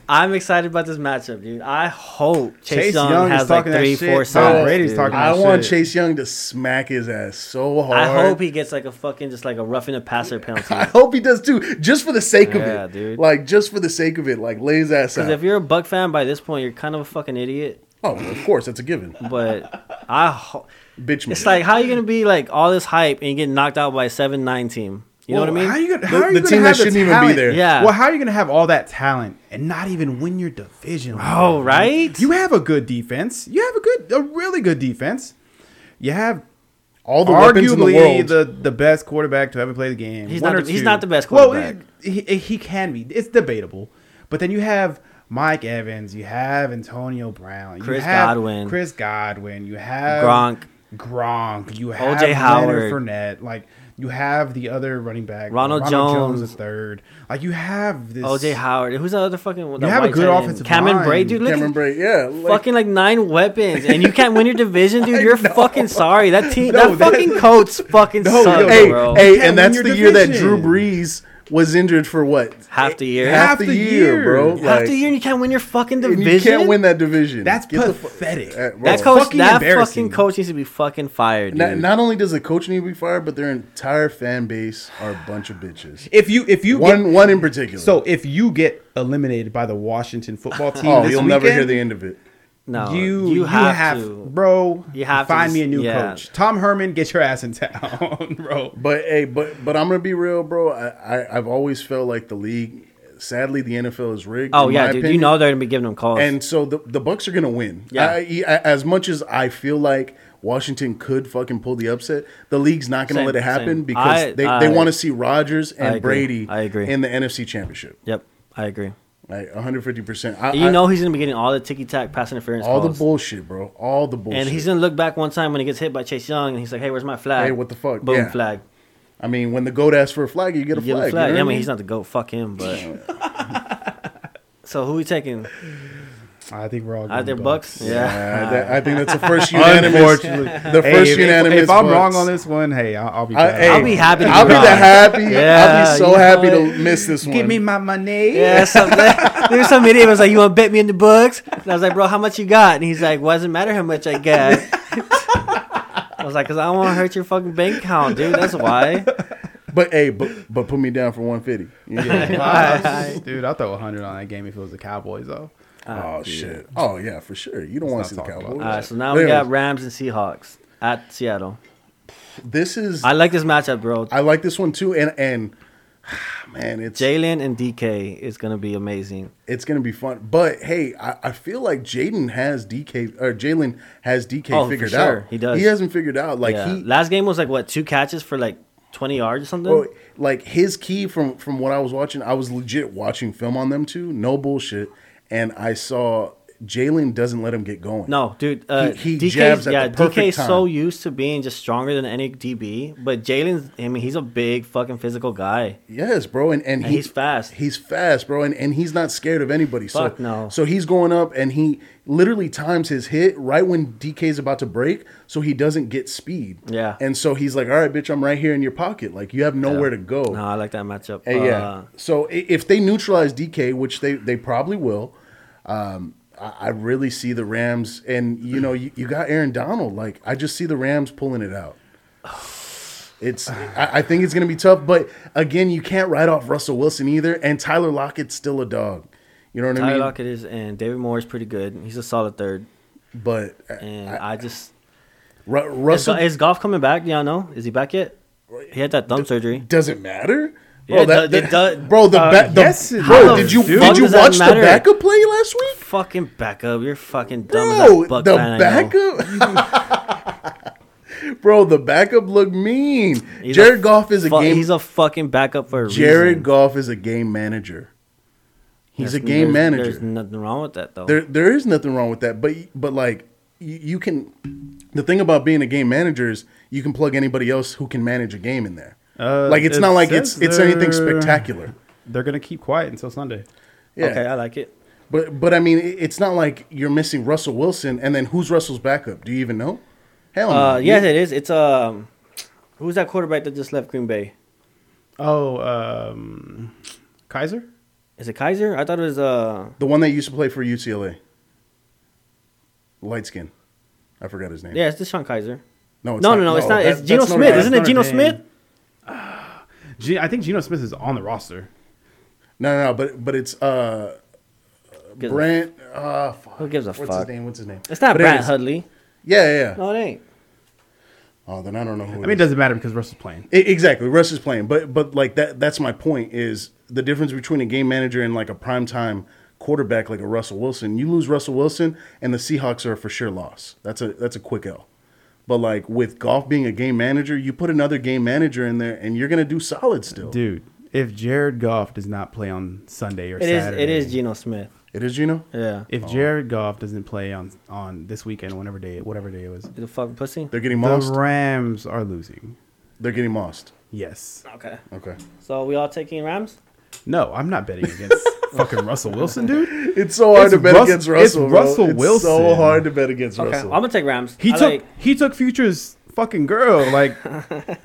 I'm excited about this matchup, dude. I hope Chase, Chase Young, Young has like talking that three, shit. four Tom sacks. Brady's dude. talking I that want shit. Chase Young to smack his ass so hard. I hope he gets like a fucking just like a roughing the passer penalty. I hope he does too, just for the sake of Yeah, it. dude. Like just for the sake of it, like lay his ass Because if you're a Buck fan by this point, you're kind of a fucking idiot. oh, of course, that's a given. But I, ho- Bitch, it's like how you gonna be like all this hype and you get knocked out by a seven nine team? You know what I mean? How are you gonna, how The- are you the team that shouldn't even be there. Yeah. Well, how are you gonna have all that talent and not even win your division? Oh, right? You have a good defense. You have a good, a really good defense. You have all the weapons in the arguably world. the, the best quarterback to ever play the game. He's not the- he's not the best quarterback. Well, quarterback. he, he can be. It's debatable. But then you have Mike Evans. You have Antonio Brown. You Chris have Godwin. Chris Godwin. You have Gronk. Gronk. You have O.J. Howard. Leonard Fournette. Like you have the other running back, Ronald Jones. the third. Like you have this. OJ Howard. Who's the other fucking? You have a good offensive Cameron line. Brate, dude. Look Cameron at yeah, like, fucking like nine weapons, and you can't win your division, dude. You're know. fucking sorry. That team, No, that that- fucking coach, fucking No, sucks, yo, hey, bro. hey, and that's the your year that Drew. Brees was injured for what Half the year. half, Half the, the year, year. bro. Half Like, the year, and you can't win your fucking and division. you can't win that division. That's Get the fu- pathetic. Uh, bro. That coach, fucking that fucking coach needs to be fucking fired, dude. Not, not only does the coach need to be fired, but their entire fan base are a bunch of bitches. if you if you One, get, one in particular. so if you get eliminated by the Washington football team, oh, this you'll never hear the end of it. No, You you have, to. bro. You have to find just- me a new yeah. coach. Tom Herman, get your ass in town, bro. But hey, but but I'm gonna be real, bro. I, I I've always felt like the league. Sadly, the NFL is rigged. Oh yeah, my dude. You know they're gonna be giving them calls. And so the the Bucks are gonna win. Yeah. I, I- as much as I feel like Washington could fucking pull the upset, the league's not gonna Same, let it happen same. because I- they, I- they want to see Rodgers I and agree. Brady. I agree. in the NFC Championship. yep, I agree. Like 150. percent You know he's gonna be getting all the ticky tack pass interference all the bullshit, bro. All the bullshit. and he's gonna look back one time when he gets hit by Chase Young, and he's like, "Hey, where's my flag? Hey, what the fuck? Boom, Yeah. flag. I mean, when the goat asks for a flag, you get a You flag. him a flag. you know Yeah, I mean, he's not the goat. Fuck him. But so who we taking? I think we're all Are going there Bucks. Bucks? Yeah, that- I think that's the first unanimous. Unfortunately, the Hey, first if, if- unanimous. if I'm wrong on this one, hey, I'll, I'll be. I, hey, I'll be happy to I'll be be wrong. the happy. I'll be so you happy know to miss this one. Give me my money. Yeah, some, there's some idiot was like, "You want to bet me in the books?" And I was like, "Bro, how much you got?" And he's like, "Well, doesn't matter how much I get." I was like, "Cause I don't want to hurt your fucking bank account, dude. That's why." But hey, but but put me down for 150. You know? Dude, I'll throw 100 on that game if it was the Cowboys, though. Oh ah, shit. Oh yeah, for sure. You don't want to see the Cowboys. All right, so now But we got Rams and Seahawks at Seattle. this is. I I, like this matchup, bro. I like this one too, and and man, it's Jalen and DK is gonna be amazing. it's gonna be fun. But hey, I, I feel like Jaden has DK or Jalen has DK Oh, for figured sure. out. He does. He hasn't figured out. Like yeah. he Last game was like what two catches for like 20 yards or something. Bro, like his key from from what I was watching, I was legit watching film on them too, no bullshit, and I saw Jalen doesn't let him get going. No, dude. Uh, He- he DK's, jabs at yeah, the perfect DK's so used to being just stronger than any DB, but Jalen's. I mean, he's a big fucking physical guy. Yes, bro, and and, And he- he's fast. He's fast, bro, and, and he's not scared of anybody. Fuck so no. So he's going up, and he literally times his hit right when DK's about to break, so he doesn't get speed. Yeah. and so he's like, "All right, bitch, I'm right here in your pocket. Like you have nowhere to go." No, I like that matchup. And Uh, yeah. So if they neutralize DK, which they they probably will, um, I, really see the Rams. And you know, you, you got Aaron Donald. Like I just see the Rams pulling it out. It's. I, I think it's gonna be tough, but again, you can't write off Russell Wilson either. And Tyler Lockett's still a dog. You know what I mean? Tyler? Lockett is, and David Moore is pretty good. He's a solid third, But and I- I, just Ru- is, Russell Go- is Goff coming back? Y'all know? Is he back yet? He had that thumb surgery. doesn't matter. Yeah, it that, it that- bro, the, uh, ba- the yes, bro, does. did you Dude, did you watch the backup play last week? Fucking backup. You're fucking dumb Bro, as that Buck the fan I know. backup. Bro, the backup looked mean. He's Jared Goff is a fu- game. He's a fucking backup for a Jared reason. Goff is a game manager. He's There's- a game there's- manager. There's nothing wrong with that though. There, there is nothing wrong with that. But, but like, you, you can. The thing about being a game manager is you can plug anybody else who can manage a game in there. Uh, like, it's it not like it's it's anything spectacular. They're gonna keep quiet until Sunday. Yeah. Okay, I like it. But but I mean, it's not like you're missing Russell Wilson, and then who's Russell's backup? Do you even know? Hell no. Uh, yes, it is. It's um, who's that quarterback that just left Green Bay? Oh, um, Kizer. Is it Kizer? I thought it was uh. the one that used to play for UCLA, light skin. I forgot his name. Yeah, it's DeShone Kizer. No, it's No, not. no, no, it's not. that- It's Geno Smith, isn't it? Geno Dame. Smith. G- I think Geno Smith is on the roster. No, no, no, but but it's uh, Gives a- Brant. Uh, fuck. Who gives a What's fuck? his name? What's his name? It's not But Brant anyways- Hundley. Yeah, yeah, yeah. No, it ain't. Oh, then I don't know who. I mean, it doesn't matter because Russell's playing. I- exactly. Russ is playing, but but like that. That's my point. Is the difference between a game manager and like a primetime quarterback like a Russell Wilson. You lose Russell Wilson, and the Seahawks are a for sure loss. That's a that's a quick L. But like with Goff being a game manager, you put another game manager in there, and you're gonna do solid still. Dude, if Jared Goff does not play on Sunday or It is. Saturday, It is Geno Smith. It is Geno. Yeah. If oh. Jared Goff doesn't play on on this weekend, whatever day, whatever day it was, The fucking pussy. They're getting the. Rams are losing. They're getting mossed. Yes. Okay. Okay. So we all taking Rams. No, I'm not betting against fucking Russell Wilson, dude. It's so hard It's to bet Rus- against it's Russell. bro. Russell It's Wilson. so hard to bet against Okay. Russell. I'm gonna take Rams. He I took like- he took Future's fucking girl. Like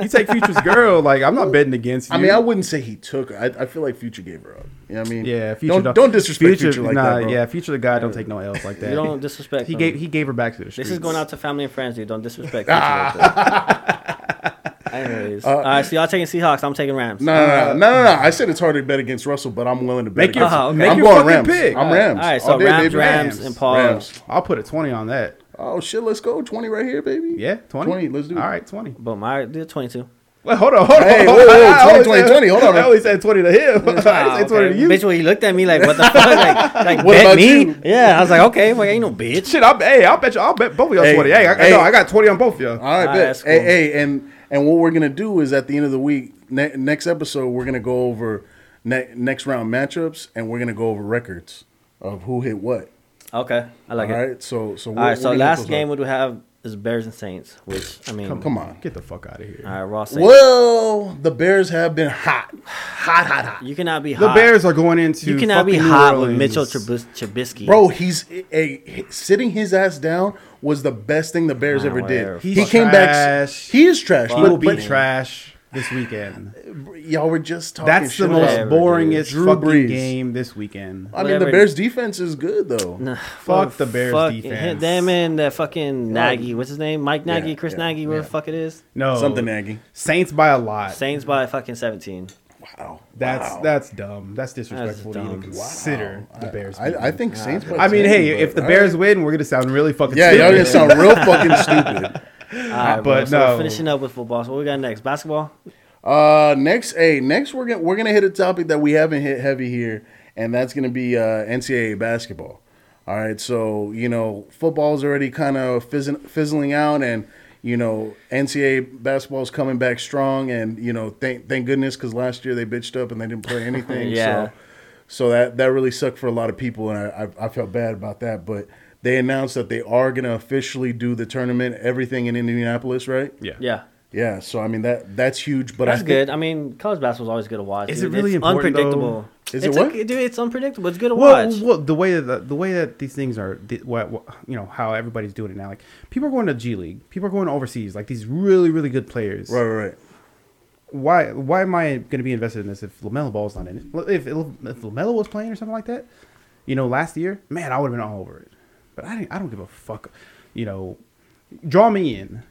you take Future's girl. Like I'm not betting against you. I mean, I wouldn't say he took her. I, I feel like Future gave her up. You know what I mean? yeah, Future Don't, don't disrespect Future, like nah, that, bro. yeah, Future the guy don't take no L's like that. You don't disrespect. he them. gave he gave her back to the streets. This is going out to family and friends, dude. Don't disrespect. Future like that. Anyways, Uh, all right. So y'all taking Seahawks. I'm taking Rams. No, no, no, no, no, no. I said it's hard to bet against Russell, but I'm willing to bet Make your- against him. Uh-huh, make I'm your going fucking Rams. pick. I'm Rams. All right. So All day, Rams, baby. Rams, Rams. and Paul. Rams. I'll put a twenty on that. Oh shit, let's go. Twenty right here, baby. Yeah, twenty. 20, let's do it. All right, twenty. Boom. All right. Do 22. Wait, hold on, hold Hey, on. whoa, whoa, I 20, 20, 20, hold on. I only said twenty to him. I didn't Ah, twenty okay. to you. Bitch, when you looked at me like, what the fuck? Like, like What bet about me? you? Yeah. I was like, okay. Well, ain't no bitch. Shit, I'll, hey, I'll bet you. I'll bet both of y'all Hey, twenty. Hey, I, hey. no, I got twenty on both of y'all. All right, Ah, bet. that's Hey, hey, and and what we're gonna do is at the end of the week, ne- next episode, we're gonna go over ne- next round matchups, and we're gonna go over records of who hit what. Okay. I like All it. All right, so so All right. we're- So we're last game up. we do have is Bears and Saints, which I mean, Come on. Get the fuck out of here. all right, Raw Saints. Well, the Bears have been hot, hot, hot, hot. You cannot be hot. The. Bears are going into. You cannot be fucking New hot with Mitchell Trubis- Trubisky. Bro, he's a, sitting his ass down was the best thing the Bears ever whatever. did. He's he came back. He is trash. He But, will be but trash this weekend. y'all were just talking That's the most Whatever, boringest Drew fucking Brees. game this weekend. I mean, the Bears defense is good though. Nah, Fuck the Bears fuck defense. Them and that fucking Nagy. What's his name? Mike Nagy, Yeah, Chris yeah, Nagy, where the fuck it is. No, Something Nagy. Saints by a lot. Saints by fucking 17. Wow, That's wow. that's dumb. That's disrespectful to even consider the Bears. I, I beating. think Saints. I mean, hey, but- if the Bears right. win, we're gonna sound really fucking. yeah, stupid. y'all gonna sound real fucking stupid. All right, but bro, so no. we're finishing up with football. So what we got next? Basketball? Uh, next, hey, next we're gonna we're gonna hit a topic that we haven't hit heavy here, and that's gonna be uh, NCAA basketball. All right, so you know football's already kind of fizzing, fizzling out, and you know NCAA basketball is coming back strong, and you know thank thank goodness because last year they bitched up and they didn't play anything. Yeah. So, so that that really sucked for a lot of people, and I I, I felt bad about that, but. They announced that they are going to officially do the tournament, everything in Indianapolis, right? Yeah. Yeah. Yeah, so I mean that that's huge, but I That's think, good. I mean, college basketball is always good to watch. Is dude. it really it's important, unpredictable. Is it it's what? A, dude, it's unpredictable. It's good to Well, watch. well, the way that the, the way that these things are, the, what, what you know, how everybody's doing it now. Like people are going to G League, people are going overseas. Like these really, really good players. right, right, right. Why? Why am I going to be invested in this if Lamelo Ball's not in it? If if Lamelo was playing or something like that, you know, last year, man, I would have been all over it. But I didn't, I don't give a fuck. You know, draw me in,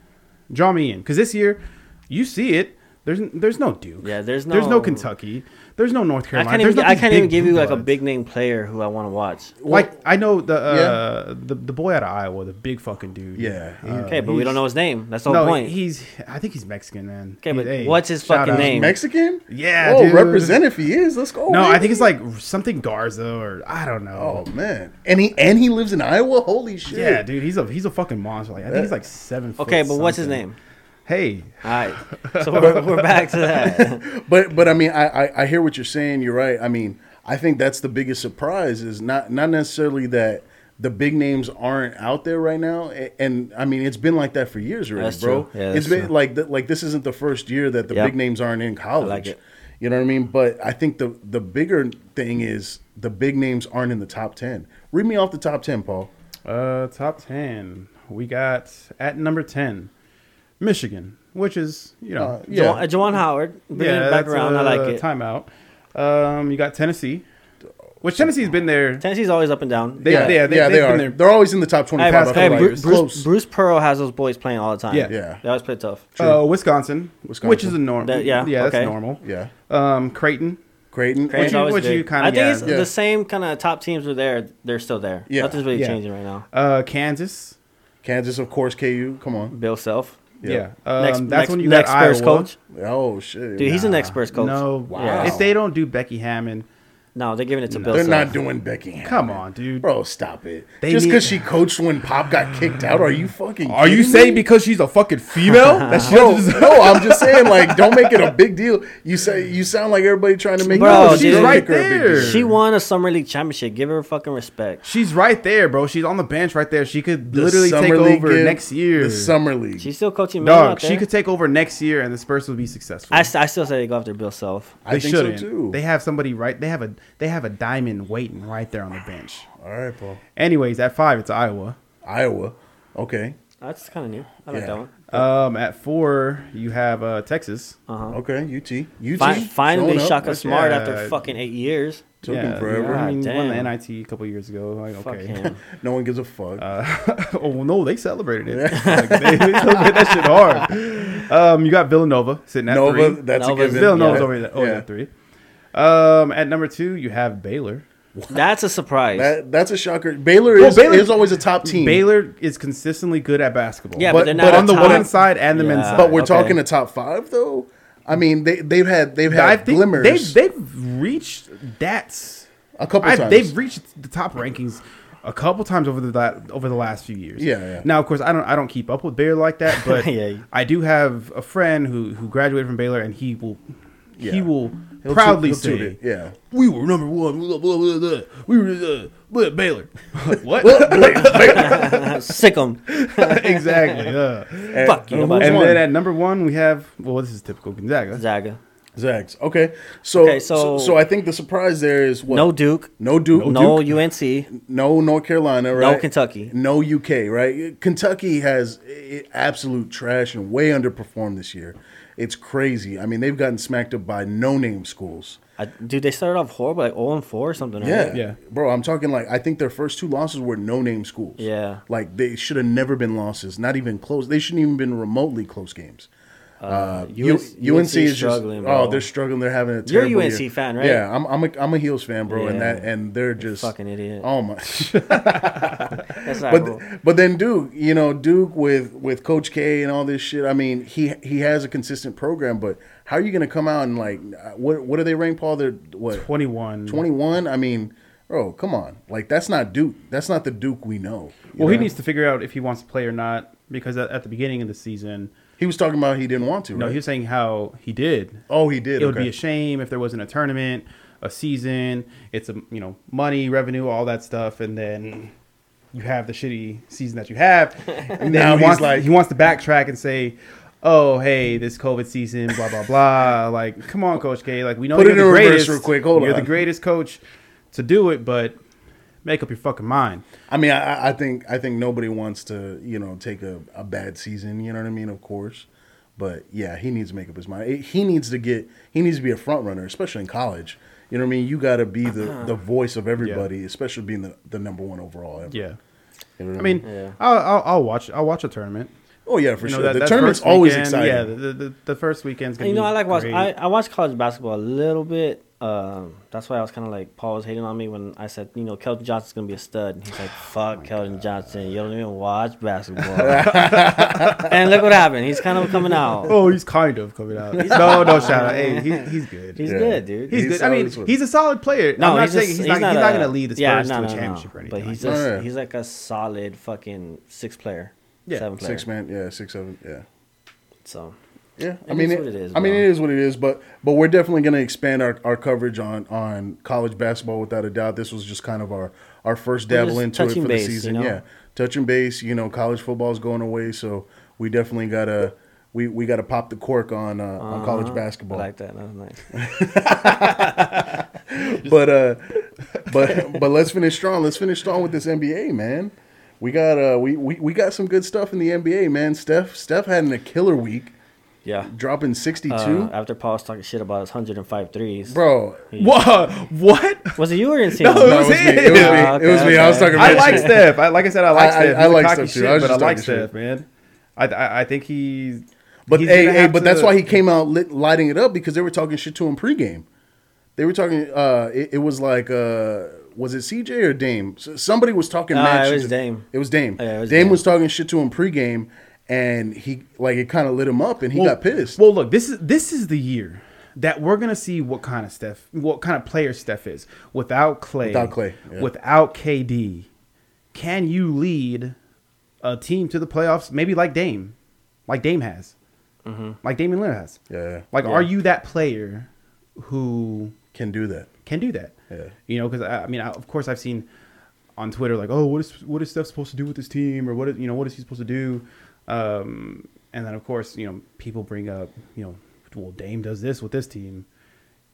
draw me in, because this year, you see it. There's there's no Duke. Yeah, there's no there's no no- Kentucky. There's no North I Carolina. can't even, no I can't even give you like a big name player who I want to watch. Like I know the uh, the the boy out of Iowa, the big fucking dude. Yeah, Uh, Okay, but we don't know his name. That's the No, whole point. he's. I think he's Mexican, man. Okay, but Hey, what's his fucking out. name? Mexican? Yeah, Oh, dude. represent if he is. Let's go. No, I think it's like something Garza or I don't know. Oh man, and he and he lives in Iowa. Holy shit! yeah, dude, he's a he's a fucking monster. Like I think he's like seven. Foot okay, but what's his name? Hey, All right, so we're, we're back to that. But but I mean, I, I I hear what you're saying. You're right. I mean, I think that's the biggest surprise is not not necessarily that the big names aren't out there right now. A- And, I mean, it's been like that for years already, That's bro. true. Yeah, it's that's been true. like th- like this isn't the first year that the Yep. big names aren't in college. it. You know what I mean? But I think the the bigger thing is the big names aren't in the top ten. Read me off the top ten, Paul. uh, top ten. We got at number ten, Michigan, which is you know Uh, Yeah. yeah, Juwan Howard, bringing it back around. I a like it. Timeout. Um, you got Tennessee, which Tennessee's been there. Tennessee's always up and down. They, yeah, yeah, they, yeah, they've they been are. there. They're always in the top Hey, twenty-five. I hey, feel. Bruce, Bruce, Close. Bruce Pearl has those boys playing all the time. Yeah. Yeah. They always play tough. Uh, Wisconsin, Wisconsin. which is a normal. That- yeah, yeah, okay. that's normal. Yeah, Um, Creighton, Creighton. Creighton's you- always what you kinda- I think yeah. it's Yeah. the same kind of top teams are there. They're still there. Yeah. Nothing's really Yeah. changing right now. uh, Kansas. Kansas, of course. KU. Come on. Bill Self, Yeah. Yeah, Um, next, that's next, when you next got Spurs Iowa. coach. Oh shit, Dude, he's an Nah. next Spurs coach. No, Wow. if they don't do Becky Hammon, No, they're giving it to Bill They're Self. not doing Becky. Hammon. come on, dude. bro. Stop it. They Just need- because she coached when Pop got kicked out, are you fucking? Are you kidding saying because she's a fucking female? that she Bro, no, I'm just saying, like, don't make it a big deal. You say you sound like everybody trying to make Bro, it. she's Don't right make her a big there. She won a summer league championship. Give her fucking respect. She's right there, bro. She's on the bench right there. She could The literally take over game- next year. The summer league. She's still coaching men out Dog, there. she could take over next year, and the Spurs will be successful. I, st- I still say they go after Bill Self. I they think shouldn't. so too. They have somebody right. They have a they have a diamond waiting right there on the bench. All right, Paul. Anyways, at five, it's Iowa. Iowa. Okay. That's kind of new. I like Yeah. that one. Um, at four, you have uh, Texas. Uh huh. Okay. UT. UT. Fi- finally, showing up. Shaka That's- Smart yeah. after fucking eight years. Took him yeah, forever. I mean, God won the damn. NIT a couple years ago. Like, Fuck okay. him. No one gives a fuck. Uh, oh no, they celebrated it. Like, they, they celebrated that shit hard. Um, you got Villanova sitting at Nova. three. That's Nova's- a given. Villanova's Yeah. over, there, over Yeah. at three. Um, at number two, you have Baylor. That's a surprise. That, that's a shocker. Baylor Well, is, Baylor- is always a top team. Baylor is consistently good at basketball. yeah, but- but, they're but not on the top- women's side and the men's side. but we're Okay. talking a top five though. I mean, they they've had they've I had think glimmers they've they've reached that's a couple I, times. they've reached the top rankings a couple times over the la- over the last few years. Yeah, yeah. Now, of course, I don't I don't keep up with Baylor like that, but Yeah. I do have a friend who who graduated from Baylor, and he will Yeah. he will He'll proudly toot- he'll say, it. yeah. "We were number one. Blah, blah, blah, blah. We were uh, blah, Baylor." what? Sick 'em. exactly. Yeah. Fuck you. who's And then at number one, we have well, this is typical Gonzaga. Zaga. Zags. Okay. So, Okay, so so- so I think the surprise there is what? No Duke. no Duke, No Duke, UNC. no North Carolina, right? No Kentucky. no UK, right? Kentucky has eh, absolute trash and way underperformed this year. It's crazy. I mean, they've gotten smacked up by no-name schools. I, dude, they started off horrible, like 0 and 4 or something. Yeah, Yeah. bro. I'm talking like I think their first two losses were no-name schools. Yeah. like they should have never been losses, not even close. They shouldn't even been remotely close games. Uh, U- UNC UNC is struggling, just bro. oh they're struggling. They're having a terrible You're a UNC year. fan, right? Yeah, I'm I'm a, I'm a Heels fan, bro, and that and they're just Fucking idiot. Oh my! That's not but cool. but then Duke, you know Duke with with Coach K and all this shit. I mean, he he has a consistent program, but how are you going to come out and like uh, what what are they ranked, Paul? They're what Twenty one. twenty one? I mean, bro, come on, like that's not Duke. That's not the Duke we know. you Well, he needs to figure out if he wants to play or not because at, at the beginning of the season, He was talking about he didn't want to. no, right? he was saying how he did. oh, he did. It would be a shame if there wasn't a tournament, a season. It's a you know money, revenue, all that stuff, and then you have the shitty season that you have. And Now he he's wants, like- he wants to backtrack and say. Oh hey, this COVID season, blah blah blah. Like, come on, Coach K. Like, we know Put you're it the reverse greatest. real quick. Hold you're on. the greatest coach to do it, but make up your fucking mind. I mean, I, I think I think nobody wants to, you know, take a, a bad season. You know what I mean? Of course, but yeah, he needs to make up his mind. He needs to get. He needs to be a front runner, especially in college. You know what I mean? You got to be the, uh-huh. the voice of everybody, especially being the, the number one overall. Ever. Yeah. You know I mean, Yeah. I'll, I'll, I'll watch. I'll watch a tournament. oh yeah, for You know, sure. that- the tournament's always weekend, exciting. Yeah, the, the, the first weekend's gonna you know, I like watch. I, I watch college basketball a little bit. Um, that's why I was kind of like Paul was hating on me when I said, you know, Keldon Johnson's gonna be a stud. And he's like, "Fuck Keldon Johnson, you don't even watch basketball." and look what happened. He's kind of coming out. Oh, he's kind of coming out. no, no shout out. Hey, he, he's good. He's Yeah. good, dude. He's, he's good. I mean, he's a solid player. no, I'm not he's, saying just, he's, not, he's not going to lead the Spurs yeah, to a no, championship no. or anything. But he's like just that. Yeah. he's like a solid fucking six player, Yeah, seven player. Six man, yeah, six seven, yeah. So Yeah, I It mean, is it, what it is, I mean, it is what it is. But but we're definitely going to expand our, our coverage on on college basketball without a doubt. This was just kind of our our first dabble into it for base, the you season. know? Yeah, touching base. You know, college football is going away, so we definitely gotta we we gotta pop the cork on uh, on college uh-huh. basketball. I like that. That was nice. but uh, but but let's finish strong. Let's finish strong with this NBA, man. We got uh we, we, we got some good stuff in the NBA, man. Steph Steph had a killer week, Yeah. dropping sixty two. Uh, after Paul was talking shit about his 105 threes. Bro, What? What? Was it you or Insane? No, no, it it was was me. It was me. Ah, It was okay, me. I was okay. talking I like shit. Steph. I, like I said, I like I- I- Steph. I He's a like cocky Steph, too. shit, I was but I like Steph, shit. man. I, I I think he's. But he's hey, gonna but that's why he came out lit, lighting it up because they were talking shit to him pregame. They were talking. Uh, it, it was like, uh, was it CJ or Dame? S- Somebody was talking. Nah, mad it shit was to- Dame. It was Dame. Yeah, it was Dame, Dame. was talking shit to him pregame, and he like it kind of lit him up, and he Well- got pissed. Well, look, this is this is the year that we're gonna see what kind of Steph, what kind of player Steph is without Klay, Without Klay, yeah. without KD. Can you lead a team to the playoffs? Maybe like Dame, like Dame has, mm-hmm. like Damian Lillard has. yeah, Like, Yeah. are you that player who can do that. can do that? Yeah. You know, because I, I mean, I, of course, I've seen on Twitter like, oh, what is what is Steph supposed to do with this team, or what is, you know, what is he supposed to do? Um, and then of course, you know, people bring up, you know, well, Dame does this with this team.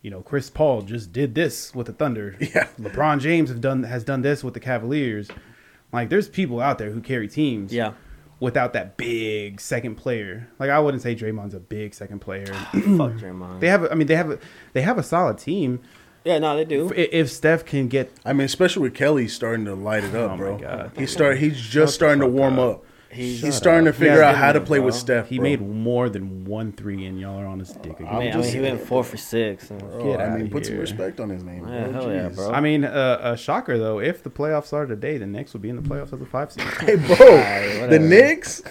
You know, Chris Paul just did this with the Thunder. Yeah. LeBron James have done has done this with the Cavaliers. Like, there's people out there who carry teams. Yeah. Without that big second player, like I wouldn't say Draymond's a big second player. Fuck Draymond. they have, a, I mean, they have, a, they have a solid team. yeah, no, they do. If, if Steph can get I mean, especially with Kelly starting to light it up, Oh my bro. God. He start. He's just starting to warm up. up. He's- He's Shut starting up. to figure Yeah, out how to bro. play with Steph. He bro. made more than one three, and y'all are on his dick again. I mean, I mean, he went four for six. and- Bro, Get I outta mean, put some respect on his name. Yeah, bro. hell yeah, bro. I mean, uh, a shocker though. If the playoffs are today, the Knicks will be in the playoffs as a five seed. Hey, bro, the whatever. Knicks.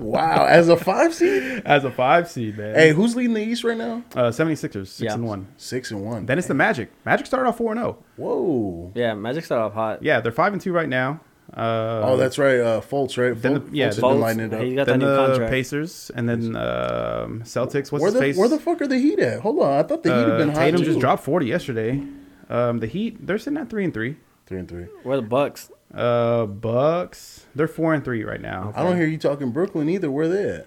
Wow, as a five seed. as a five seed, man. Hey, who's leading the East right now? uh, 76ers, six Yeah. and one. Six and one. Then it's the Magic. Magic started off four and zero. Whoa. Yeah, Magic started off hot. Yeah, they're five and two right now. Uh, Oh, that's right. Uh, Fultz, right? Then the- yeah, Fultz has Fultz, been lighting it up. he got then that new the contract. Pacers, and then um, Celtics. What's where the face? where the fuck are the Heat at? Hold on, I thought the Heat had uh, been hot Tatum too. just dropped forty yesterday. Um, the Heat, they're sitting at three and three. three and three. Where the Bucks? Uh, Bucks, they're four and three right now. I don't hear you talking Brooklyn either. Where they at?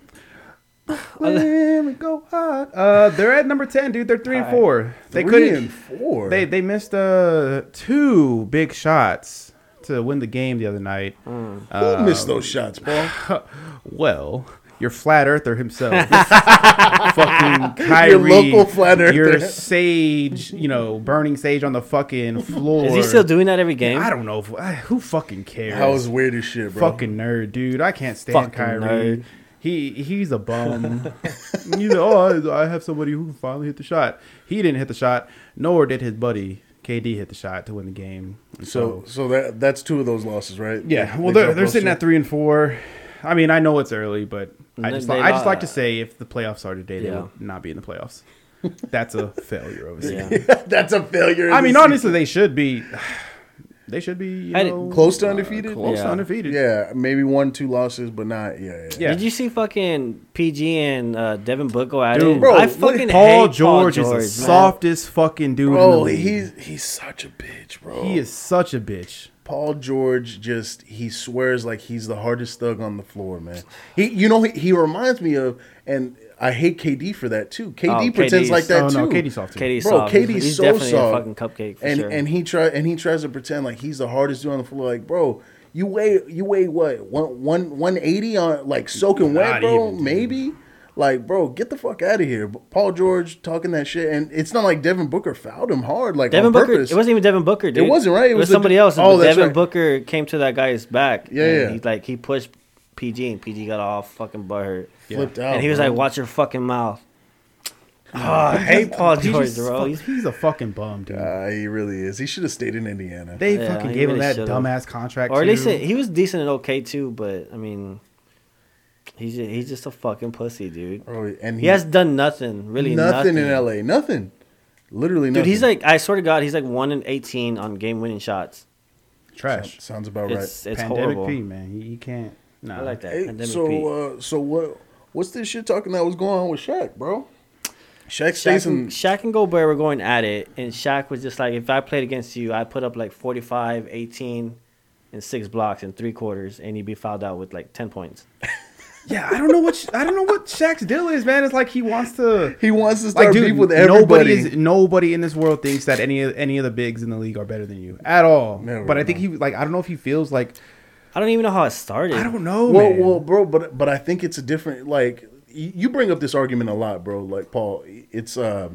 Let me go hot. Uh, they're at number ten, dude. They're three and Alright. four. They three couldn't. and four. They they missed uh two big shots to win the game the other night. Hmm. Who missed those shots, Paul? Well, your flat earther himself, fucking Kyrie, your local flat earther. your sage, you know, burning sage on the fucking floor. Is he still doing that every game? I don't know. If, I- who fucking cares? That was weird as shit, bro. fucking nerd, dude. I can't stand Fucking Kyrie. nerd. He he's a bum. you know, oh, I I have somebody who can finally hit the shot. He didn't hit the shot, nor did his buddy KD hit the shot to win the game. And So, so that that's two of those losses, right? yeah, They- well, they they're, they're sitting two? at three and four. I mean, I know it's early, but I just they I just lo- like to say if the playoffs are today, they Yeah. will not be in the playoffs. That's a failure over Yeah. that's a failure. I mean, the honestly, they should be. They should be you know, Close to undefeated? Close to Yeah. undefeated. yeah, maybe one, two losses, but not. Yeah, yeah. Yeah. Did you see fucking PG and uh, Devin Book go at Dude, it? bro, I what- fucking Paul hate George, Paul George is the man. softest fucking dude. in the Bro, he's he's such a bitch, bro. he is such a bitch. Paul George just he swears like he's the hardest thug on the floor, man. He you know he, he reminds me of and I hate KD for that too. KD Oh, pretends KD's like that oh too. no, KD's soft too. KD's Bro, soft. KD's He's so definitely soft. a fucking cupcake for and sure. and he try and he tries to pretend like he's the hardest dude on the floor. Like, bro, you weigh you weigh what one one one eighty on like soaking wet, bro? even. Maybe. Like, bro, get the fuck out of here. Paul George talking that shit, and it's not like Devin Booker fouled him hard, like Devin on Booker. purpose. It wasn't even Devin Booker, dude. It wasn't, right? It It, was was, the- somebody else. Oh, that's Devin right. Booker came to that guy's back. Yeah, and yeah. He like he pushed PG and PG got all fucking butthurt. Flipped out, and he was bro. like, "Watch your fucking mouth." Oh, I hate Paul He's George, bro. He's, he's a fucking bum, dude. Uh, he really is. He should have stayed in Indiana. they Yeah, fucking he gave him that should've. dumbass contract. or at least he was decent and okay too. But I mean, he's just, he's just a fucking pussy, dude. Bro, and He has done nothing, really nothing, nothing, in LA. Nothing. Literally nothing. Dude, he's like, I swear to God, he's like one in eighteen on game winning shots. trash. sounds about It's right. it's Pandemic horrible. P, man. He, he can't. Nah. I like that. Hey, Pandemic Pete. so uh, so what what's this shit talking that was going on with Shaq, bro? Shaq Shaq stays and, in. Shaq and Gobert were going at it, and Shaq was just like, if I played against you, I put up like 45, 18, and six blocks in three quarters, and you'd be fouled out with like 10 points. Yeah, I don't know what I don't know what Shaq's deal is, man. It's like he wants to. He wants to start Like, dude, beef with nobody everybody. is nobody in this world thinks that any of any of the bigs in the league are better than you at all. Never, but I think no. he like I don't know if he feels like I don't even know how it started. I don't know, well, man. well, bro, but but I think it's a different like you bring up this argument a lot, bro. Like Paul, it's uh,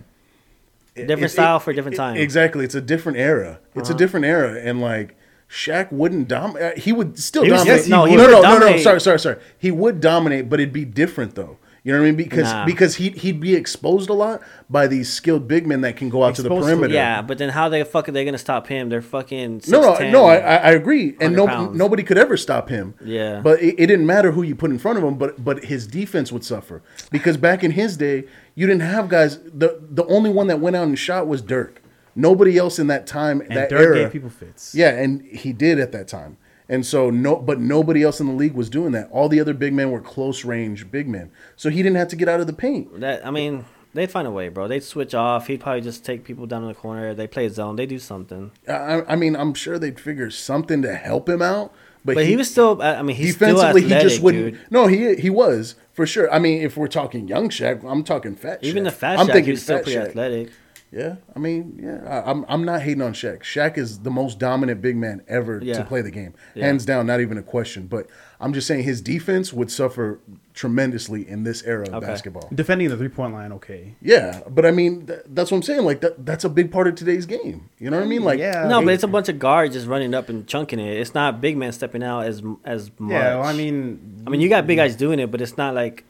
Different it- style it- for a different it- Exactly, it's a different era. It's Uh-huh. a different era, and like Shaq wouldn't dominate. He would still He was- dominate. yes, no, he no, would no, no, no. Sorry, sorry, sorry. He would dominate, but it'd be different though. You know what I mean? Because Nah. because he he'd be exposed a lot by these skilled big men that can go out to the Exposed to- perimeter. Yeah, but then how the fuck are they gonna stop him? They're fucking No, no, 6'10". no. I, I I agree, and no, pounds. nobody could ever stop him. Yeah. but it, it didn't matter who you put in front of him. But but his defense would suffer because back in his day, you didn't have guys. the The only one that went out and shot was Dirk. Nobody else in that time, and that Dirk era, gave people fits. yeah, and he did at that time. And so no, but nobody else in the league was doing that. All the other big men were close range big men, so he didn't have to get out of the paint. That I mean, they'd find a way, bro. They'd switch off. He'd probably just take people down in the corner. They play zone. They do something. I, I mean, I'm sure they'd figure something to help him out. But, But he, was still. I mean, he's still defensively, athletic, he just wouldn't. dude. No, he he was for sure. I mean, if we're talking young Shaq, I'm talking fat. Even Shaq. the fat I'm Shaq, thinking he's still fat pretty Shaq. athletic. Yeah, I mean, yeah, I, I'm I'm not hating on Shaq. Shaq is the most dominant big man ever Yeah. to play the game, Yeah. hands down, not even a question. But I'm just saying his defense would suffer tremendously in this era of Okay. basketball. Defending the three point line, okay. Yeah, but I mean, th- that's what I'm saying. Like that, that's a big part of today's game. You know what I mean? Like, Yeah. No, but it's a bunch of guards just running up and chunking it. It's not big man stepping out as as much. Yeah, well, I mean, I mean, you got big guys doing it, but it's not like.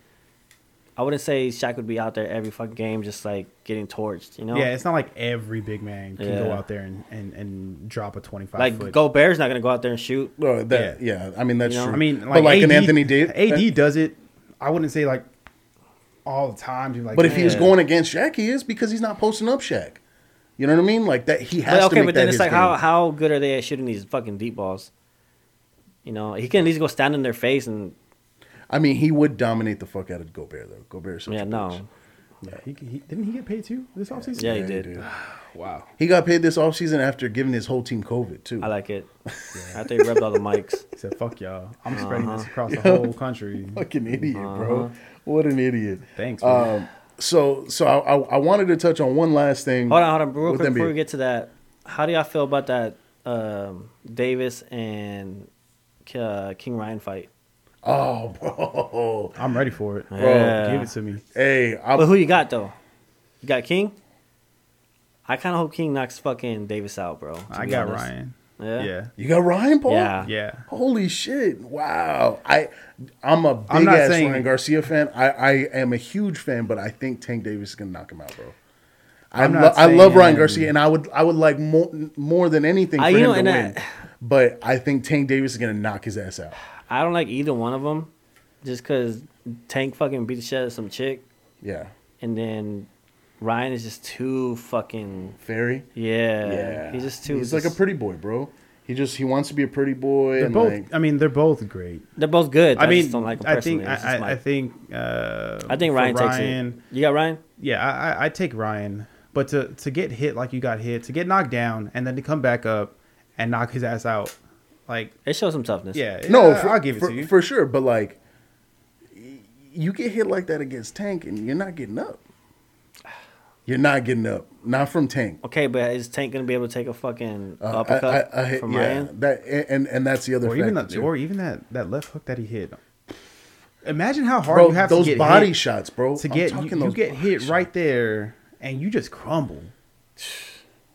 I wouldn't say Shaq would be out there every fucking game, just like getting torched. You know. yeah, it's not like every big man can go out there and, and, and drop a twenty five Like foot. Gobert's not gonna go out there and shoot. well, that, yeah. I mean, that's You know? true. I mean, like, but like AD, an Anthony Davis, AD does it. I wouldn't say like all the time. Like, But if he's going against Shaq, he is because he's not posting up Shaq. You know what I mean? Like that, he has But to okay, make but that then it's like game. how how good are they at shooting these fucking deep balls? You know, he can at least go stand in their face and I mean, he would dominate the fuck out of Gobert though. Gobert, is such yeah, a no, bitch. yeah, he, he didn't he get paid too this offseason? Yeah, he Yeah, did. Wow. He got paid this offseason after giving his whole team COVID too. I like it. After he rubbed all the mics. He said, "Fuck y'all. I'm spreading Uh-huh. this across the whole country." Fucking idiot, bro. What an idiot. Thanks. Man. Um, so, so I, I, I wanted to touch on one last thing. Hold on, hold on, real with quick before we get to that. How do y'all feel about that um, Davis and uh, King Ryan fight? Oh, bro. I'm ready for it. Yeah. Give it to me. Hey, But who you got though? You got King. I kind of hope King knocks fucking Davis out, bro. I got honest. Ryan. Yeah. Yeah. you got Ryan Paul. Yeah. Yeah. Holy shit! Wow, I I'm a big I'm ass saying- Ryan Garcia fan. I, I am a huge fan, but I think Tank Davis is gonna knock him out, bro. I, I'm lo- not I love Ryan Garcia, and I would I would like more more than anything uh, for I- you him know, to win. I- but I think Tank Davis is gonna knock his ass out. I don't like either one of them, just because Tank fucking beat the shit out of some chick, Yeah, and then Ryan is just too fucking Fairy. yeah. Yeah, He's just too. He's like a just- pretty boy, bro. He just he wants to be a pretty boy, They're and both. like I mean, they're both great. They're both good. I, I, mean, just don't like them I personally. think. It's just I, my- I, I think. Uh, I think for Ryan, takes Ryan, it. You got Ryan? Yeah, I, I, I take Ryan, but to to get hit like you got hit, to get knocked down, and then to come back up and knock his ass out, like It shows some toughness. yeah, no, yeah, for, I'll give it for, to you. for sure. But like, you get hit like that against Tank, and you're not getting up. You're not getting up. Not from Tank. Okay, but is Tank gonna be able to take a fucking Uh, uppercut I- I- I hit- from yeah, Ryan? that and and that's the other or even factor, that, or even that that left hook that he hit. Imagine how hard bro. you have those to get those body hit shots, bro. to I'm get you, talking you get hit shots. right there and you just crumble.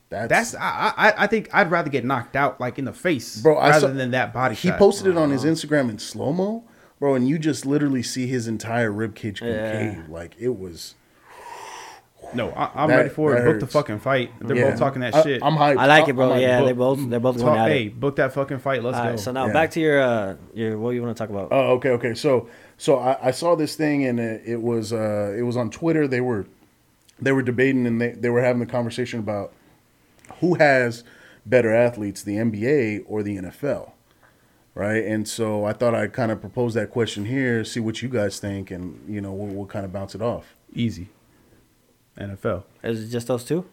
That's, That's I, I I think I'd rather get knocked out like in the face, Bro, rather saw- than that body he shot. posted it on his Instagram in slow mo, bro, and you just literally see his entire rib cage Yeah. Like it was. No, I, I'm That- ready for it. Book the fucking fight. They're Yeah. both talking that I- shit. I'm hyped. I like it, bro. I'm yeah, they both they're both Talk- going at hey, it. book that fucking fight. Let's All go. right, so now Yeah. back to your uh your what you want to talk about? Oh, okay, okay. So, so I, I saw this thing, and it, it was uh, it was on Twitter. They were they were debating, and they, they were having the conversation about who has better athletes, the NBA or the NFL, right? And so I thought I'd kind of propose that question here, see what you guys think, and you know, we'll, we'll kind of bounce it off. Easy. NFL. Is it just those two?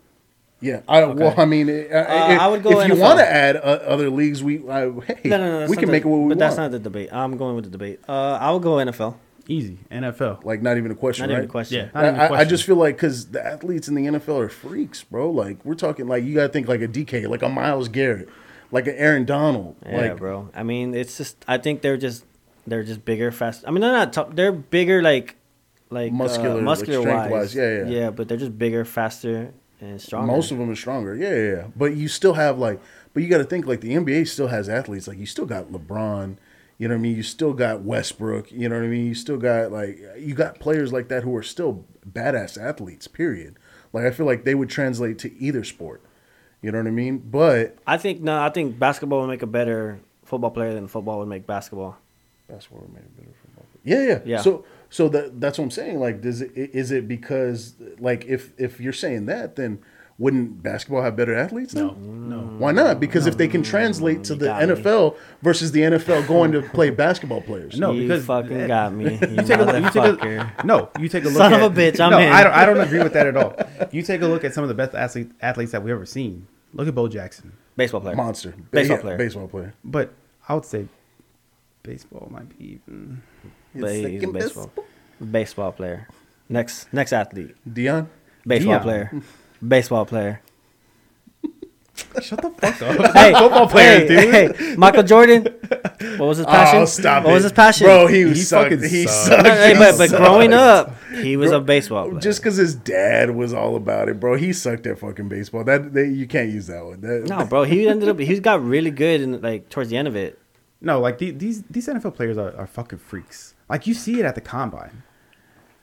Yeah, I well, I mean, uh, I would go if you want to add uh, other leagues. We uh, hey, No, no, no. that's we not can the- make it what we But want. that's not the debate. I'm going with the debate. Uh, I would go NFL. Easy. NFL. like not even a question, Not right? even a question. Yeah. Not even a I, I question. just feel like because the athletes in the NFL are freaks, bro. Like we're talking, like you got to think like a DK, like a Myles Garrett, like an Aaron Donald. Yeah, like, bro. I mean, it's just. I think they're just. They're just bigger, fast. I mean, they're not. Top, they're bigger, like, like Muscular, uh, muscular strength-wise. wise. Yeah, yeah. Yeah, but they're just bigger, faster, and stronger. Most of them are stronger. Yeah, yeah, yeah. But you still have like, but you got to think like the NBA still has athletes. Like you still got LeBron. You know what I mean? You still got Westbrook. You know what I mean? You still got like you got players like that who are still badass athletes. Period. Like I feel like they would translate to either sport. You know what I mean? But I think no. I think basketball would make a better football player than football would make basketball. basketball would make a better football. Player. Yeah, yeah, Yeah. So, so that that's what I'm saying. Like, does it is it because like if if you're saying that, then wouldn't basketball have better athletes? Then? No. No. Why not? Because if they can translate to You the got me. NFL versus the NFL going to play basketball players. No, you because- fucking eh, got me. You, You take a look. You take a, no, you take a look. Son at, of a bitch, I'm no, in. I don't. I don't agree with that at all. You take a look at some of the best athlete, athletes that we've ever seen. Look at Bo Jackson. Baseball player. monster Baseball Yeah, player. baseball player. But I would say baseball might be even. But It's he's second baseball. Baseball player. Next next athlete. Deion. Baseball Deion. player. Baseball player. Shut the fuck up. Hey, football player, hey, dude. hey, Michael Jordan. What was his oh, passion? Oh, stop what it. was his passion? bro? He, He sucked. fucking He sucked. sucked. Hey, He but, but sucked. growing up, he was a baseball player. Just because his dad was all about it, bro. He sucked at fucking baseball. That they, you can't use that one. That, no, bro, he ended up. He got really good in like towards the end of it. No, like the, these these NFL players are, are fucking freaks. Like you see it at the combine.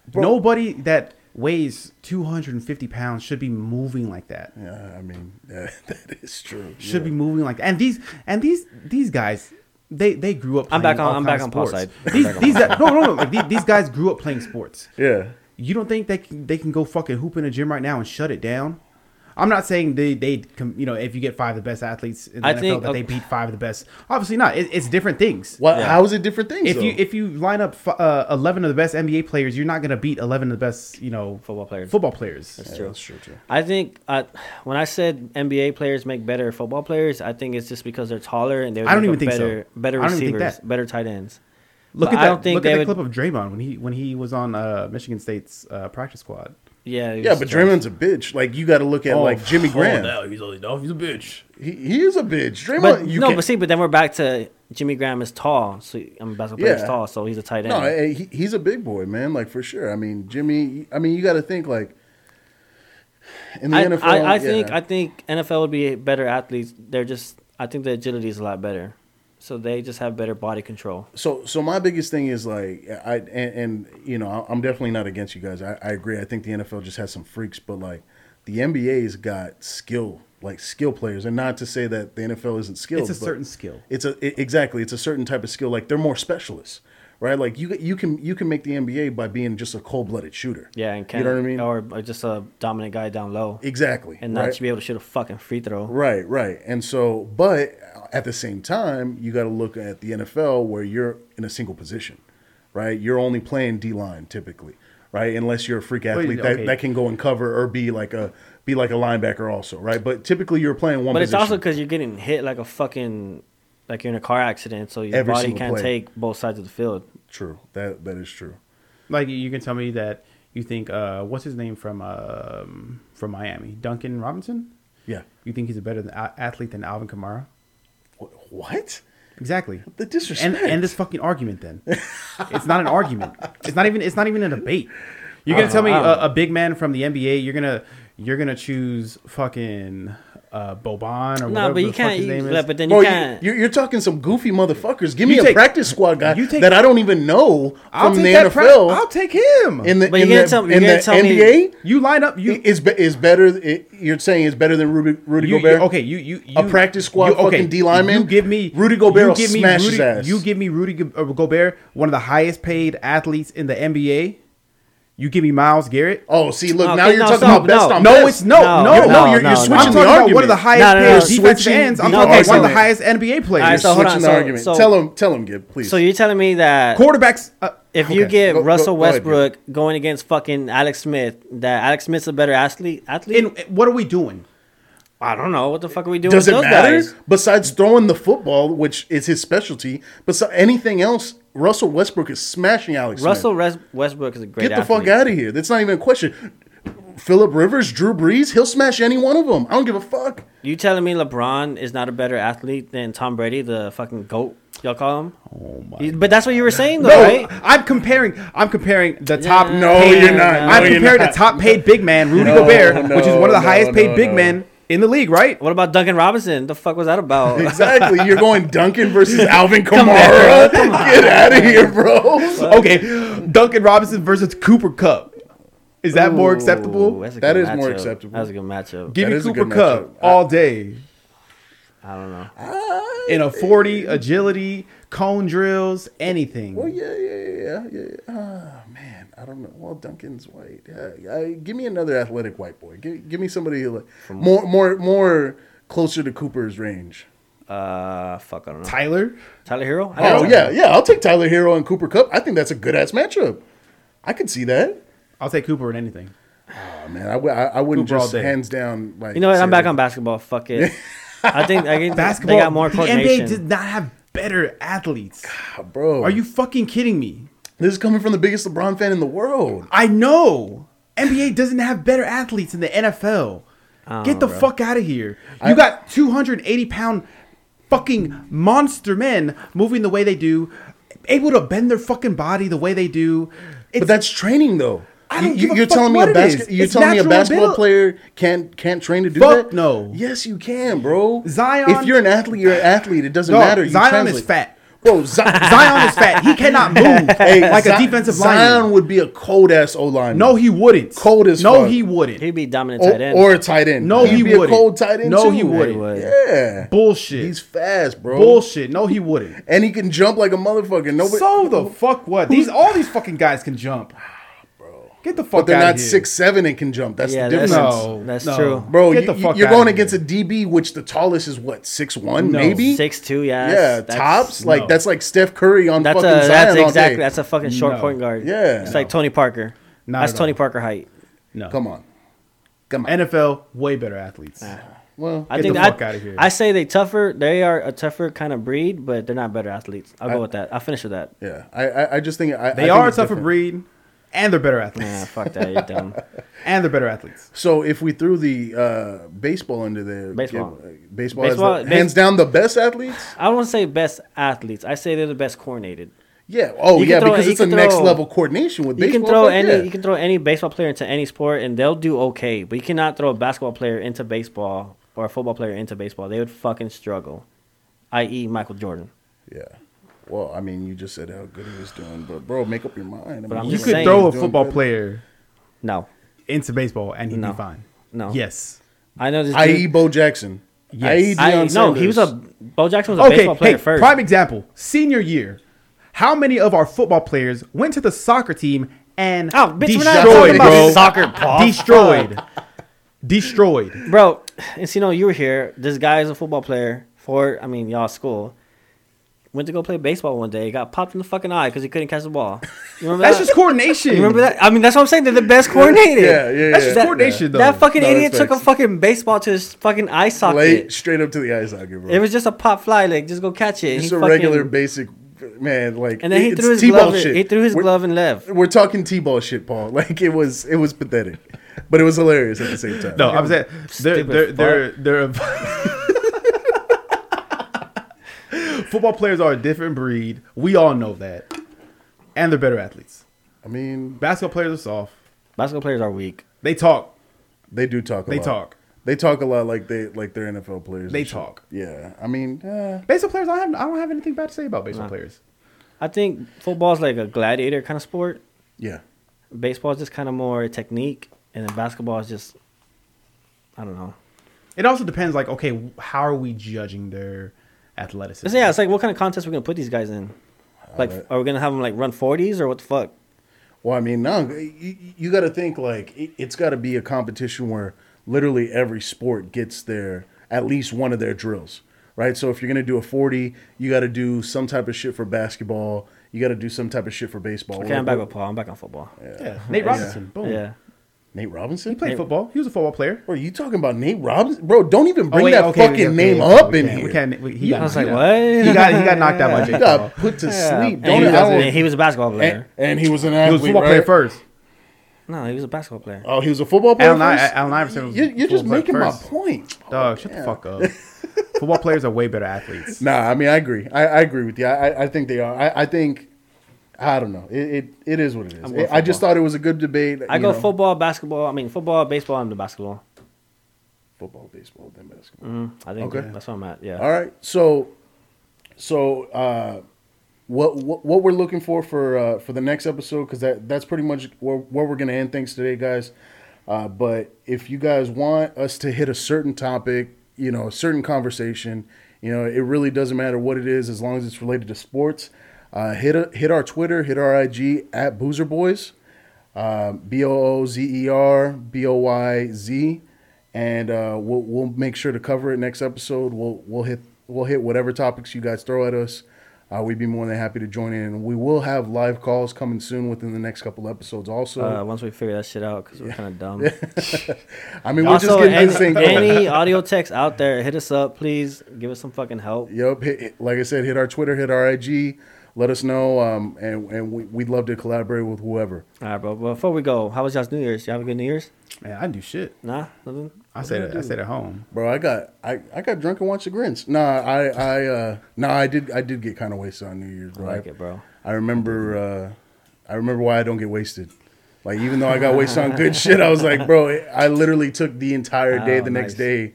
Bro. Nobody that weighs 250 pounds should be moving like that. Yeah, I mean that, that is true. Should Yeah. be moving like that. And these and these these guys, they they grew up. I'm back on- all I'm back on Paul's side. These I'm these no no no. Like these, these guys grew up playing sports. Yeah. You don't think they can, they can go fucking hoop in a gym right now and shut it down? I'm not saying they they you know if you get five of the best athletes in the I NFL think- that they beat five of the best. Obviously not. It, it's different things. Well, Yeah. how is it different things? If though? you if you line up f- uh, eleven of the best NBA players, you're not gonna beat eleven of the best you know Football players. football players. That's Yeah, true. That's true too. I think uh, when I said NBA players make better football players, I think it's just because they're taller and they would I don't even a think so. better, better I don't even think receivers, that. better tight ends. Look But at I that. don't think look they at the would- clip of Draymond when he when he was on uh, Michigan State's uh, practice squad. Yeah, Yeah, but trash. Draymond's a bitch. Like you got to look at like Jimmy Graham. Oh, he's a no, he's a bitch. He, he is a bitch. Draymond. But you no, can't- but see, but then we're back to Jimmy Graham is tall, so I mean, basketball player is Yeah. tall, so he's a tight end. No, eh, he, he's a big boy, man. Like for sure. I mean, Jimmy. I mean, you got to think like in the I, NFL. I, I yeah. think I think NFL would be better athletes. They're just I think the agility is a lot better, so they just have better body control. So, so my biggest thing is like I and, and you know I'm definitely not against you guys. I, I agree. I think the NFL just has some freaks, but like the NBA's got skill, like skill players, and not to say that the NFL isn't skilled. It's a but certain skill. It's a it- exactly. It's a certain type of skill. Like they're more specialists, right? Like you you can you can make the NBA by being just a cold blooded shooter. Yeah, and can you know what I mean? or, or just a dominant guy down low, exactly. and not right? to be able to shoot a fucking free throw. Right, right. And so, but at the same time, you got to look at the NFL where you're in a single position, right? You're only playing D line typically, right? Unless you're a freak athlete that, okay. that can go and cover or be like a be like a linebacker also, right? But typically you're playing one. But it's also because you're getting hit like a fucking like you're in a car accident, so your Every body single can't play. take both sides of the field. true. That that is true. Like you can tell me that you think uh, what's his name from um, from Miami, Duncan Robinson. Yeah. You think he's a better than, a- athlete than Alvin Kamara? Wh- What? Exactly. The disrespect. And and this fucking argument then. it's not an argument. It's not even it's not even a debate. You're gonna tell me a, a big man from the NBA. You're gonna you're gonna choose fucking uh, Boban or No, whatever but you the fuck can't. his You, name yeah, is. but then you you, can't. you're, you're talking some goofy motherfuckers. Give me You a take- practice squad guy you take- that I don't even know I'll from take the that pra- NFL. I'll take him. in the But in you're the, tell- you're in the tell me- NBA you line up. You is is better. It, you're saying is better than Rudy, Rudy You, you- Gobert. okay, you you, you A practice squad fucking D lineman? You give me Rudy Gobert You will give me smash his Rudy, ass. You give me Rudy uh, Gobert, one of the highest paid athletes in the NBA. You give me Myles Garrett. Oh, see, look, Okay, now you're no, talking stop, about best no. on No, best. it's no, No, no, no, no, you're, no, you're no. switching I'm the argument. one of the highest No, no, no. paid You're defensive switching ends. I'm the talking about one of the highest NBA players. All right, so You're hold on, the so- argument. so- tell him, tell him, Gib, please. So you're telling me that Quarterbacks. Uh, if you okay. get Go- go- Russell go ahead, Westbrook going against fucking Alex Smith, that Alex Smith's a better athlete? Athlete? in what are we doing? I don't know. What the fuck are we doing Does with it those matter? guys? Besides throwing the football, which is his specialty, but anything else, Russell Westbrook is smashing Alex. Smith. Russell Res- Westbrook is a great Get the athlete. fuck out of here. That's not even a question. Philip Rivers, Drew Brees, he'll smash any one of them. I don't give a fuck. You telling me LeBron is not a better athlete than Tom Brady, the fucking goat? Y'all call him? Oh my. But that's what you were saying, though, No, right? I'm comparing. I'm comparing the top. No, paid- you're not. No, I'm comparing not. the top paid big man, Rudy No, Gobert, which is one of the no, highest paid no, big no. men in the league, right? What about Duncan Robinson? The fuck was that about? Exactly. You're going Duncan versus Alvin Kamara. Get out of here, bro. Okay, Duncan Robinson versus Cooper Kupp. Is that more acceptable? that's a That good is more matchup. acceptable. That's a good matchup. Give That me Cooper Kupp matchup. all day I don't know. in a 40 agility, cone drills, anything. Well, yeah, yeah, yeah, yeah. yeah. Ah, man, I don't know. Well, Duncan's white. Yeah, I, give me another athletic white boy. Give, give me somebody like, more, more, more closer to Cooper's range. Uh, fuck, I don't know. Tyler, Tyler Herro? I Oh got yeah, yeah. I'll take Tyler Herro and Cooper Kupp. I think that's a good ass matchup. I could see that. I'll take Cooper in anything. Oh, man, I, w- I, I wouldn't Cooper all just hands down like. You know what? I'm back that- on basketball. Fuck it. I think I think Basketball. They got more the. NBA did not have better athletes. Ah, bro. Are you fucking kidding me? This is coming from the biggest LeBron fan in the world. I know. NBA doesn't have better athletes than the NFL. Oh, Get the know, bro. fuck out of here. You I- got 280 pound fucking monster men moving the way they do, able to bend their fucking body the way they do. It's, But that's training, though. I don't you, give you're fuck telling me a basket. You're It's telling me a basketball ability. player can't can't train to do Fuck that? no. Yes, you can, bro. Zion- If you're an athlete, you're an athlete. It doesn't Dog, matter. You Zion translate. is fat. Bro. Z- Zion is fat. He cannot move Hey, like a Zi- defensive Zion lineman. would be a cold ass O line. No, he wouldn't. Cold as No, fuck. he wouldn't. He'd be dominant or, tight end. or a tight end. No, He'd he be a wouldn't. cold tight end. No, too. he wouldn't. would. Yeah, Bullshit. he's fast, bro. Bullshit. No, he wouldn't. And he can jump like a motherfucker. Nobody. So the fuck what? These all these fucking guys can jump. Get the fuck out. Of here. But they're not here. six seven and can jump. That's Yeah, the that's- difference. No, That's no. true. Bro, Get you, the fuck you're going here. against a DB, which the tallest is what six one, No. maybe. Six two, yeah. yeah, that's- tops. Like that's like Steph Curry on That's fucking a Zion that's all exactly day. that's a fucking short No. point guard. Yeah. it's like Tony Parker. Not that's Tony. Parker height. No. Come on, come on. NFL way better athletes. well, I Get think the I, fuck outta here. I say they tougher. They are a tougher kind of breed, but they're not better athletes. I'll I- go with that. I'll finish with that. yeah, I, I, I just think I, I They think are a tougher different. breed, and they're better athletes. Nah, fuck that. You're dumb. And they're better athletes. So if we threw the uh, baseball into there, Baseball. give- uh, baseball, has Baseball- the- base- hands down the best athletes. I don't say best athletes. I say they're the best coordinated. Yeah. Oh You yeah, throw- because it's a can next level coordination with You baseball. can throw fuck any yeah. you can throw any baseball player into any sport and they'll do okay, but you cannot throw a basketball player into baseball or a football player into baseball. They would fucking struggle. I.e. Michael Jordan. Yeah. Well, I mean, you just said how good he was doing, but bro, make up your mind. I But mean, I'm You just could saying. throw a Doing football good. player No. into baseball, and he'd No. be fine. No. Yes. I know this I.e. dude- Bo Jackson. Yes. I.e. I, Deion no, he was a Sanders. Bo Jackson was a Okay. baseball player Hey, first. prime example. Senior year. How many of our football players went to the soccer team and Oh, bitch, we're not destroyed, about bro? soccer, Paul. Destroyed. Destroyed. Bro, and you know, you were here. This guy is a football player for, I mean, y'all school. Went to go play baseball one day. Got popped in the fucking eye because he couldn't catch the ball. You remember That's that? just coordination. You remember that? I mean, that's what I'm saying. They're the best coordinated. Yeah, yeah, yeah. That's yeah. just coordination, though. That fucking No, idiot that's took a fucking baseball to his fucking eye socket. Late, straight up to the eye socket, bro. It was just a pop fly, like just go catch it. just a fucking- regular basic man. Like, And then he it's threw his T-ball glove. shit. He threw his We're- glove and left. We're talking t-ball shit, Paul. Like it was, it was pathetic, but it was hilarious at the same time. No, I'm saying they're Stupid they're they're, they're football players are a different breed. We all know that, and they're better athletes. I mean, Basketball players are soft. Basketball players are weak. They talk. they do talk. A They lot. talk. They talk a lot, like they like they're NFL players. and They shit. talk. Yeah, I mean, eh, Baseball players, I have I don't have anything bad to say about baseball Nah. players. I think football's like a gladiator kind of sport. yeah. Baseball is just kind of more technique, and then basketball is just, I don't know. It also depends. Like, okay, how are we judging their athleticism? So yeah, it's like what kind of contest we're gonna put these guys in? Like, Uh, are we gonna have them like run forties or what the fuck? Well, I mean, no, you, you got to think like it, it's got to be a competition where literally every sport gets their at least one of their drills, right? So if you're gonna do a 40, you got to do some type of shit for basketball. You got to do some type of shit for baseball. Okay, I'm back with Paul. I'm back on football. Yeah, Nate Robinson. Boom. Yeah. Nate Robinson. He played Nate- football. He was a football player. Bro, you talking about Nate Robinson? Bro, don't even oh, bring Oh, wait, that okay, fucking okay, name okay, up we in can't- here. We can't. We, he You- got, I was like, he got- what? He got he got knocked out by You Jake got Paul. put to Yeah. sleep. And Don't he, I was, don't- he was a basketball player. and, and he was an He was a football right? player first. no, he was a basketball player. Oh, he was a football player. Allen, I, first? Allen Iverson was You- You're just football making player my point. Dog, oh, shut the fuck up. football players are way better athletes. Nah, I mean, I agree. I, I agree with you. I, I- I think they are. I, I think, I don't know. It, it, it is what it is. I'm I just thought it was a good debate. I go know. football, basketball. I mean, football, baseball. I'm the basketball. football, baseball, then basketball. Mm, I think Okay. that's where I'm at. Yeah. All right. So, so uh, what, what what we're looking for for uh, for the next episode because that that's pretty much where, where we're gonna end things today, guys. Uh, but if you guys want us to hit a certain topic, you know, a certain conversation, you know, it really doesn't matter what it is as long as it's related to sports. Uh, hit hit our Twitter, hit our IG at Boozer Boys, B O O Z E R B O Y Z, and uh, we'll we'll make sure to cover it next episode. We'll we'll hit we'll hit whatever topics you guys throw at us. Uh, we'd be more than happy to join in. We will have live calls coming soon within the next couple episodes. Also, Uh, once we figure that shit out, because we're kind of dumb. I mean, we're also, just getting any, this thing going. any audio text out there, hit us up, please. Give us some fucking help. Yep. Hit- like I said, hit our Twitter, hit our IG. Let us know, um, and and we, we'd love to collaborate with whoever. All right, bro. But before we go, how was y'all's New Year's? Y'all have a good New Year's? Man, I didn't do shit. Nah, nothing. I stayed. I stayed at home. Bro, I got I, I got drunk and watched the Grins. Nah, I I uh nah, I did I did get kind of wasted on New Year's, I bro. like it, bro. I remember uh I remember why I don't get wasted. Like even though I got wasted on good shit, I was like, bro, I literally took the entire day Oh, the next nice. day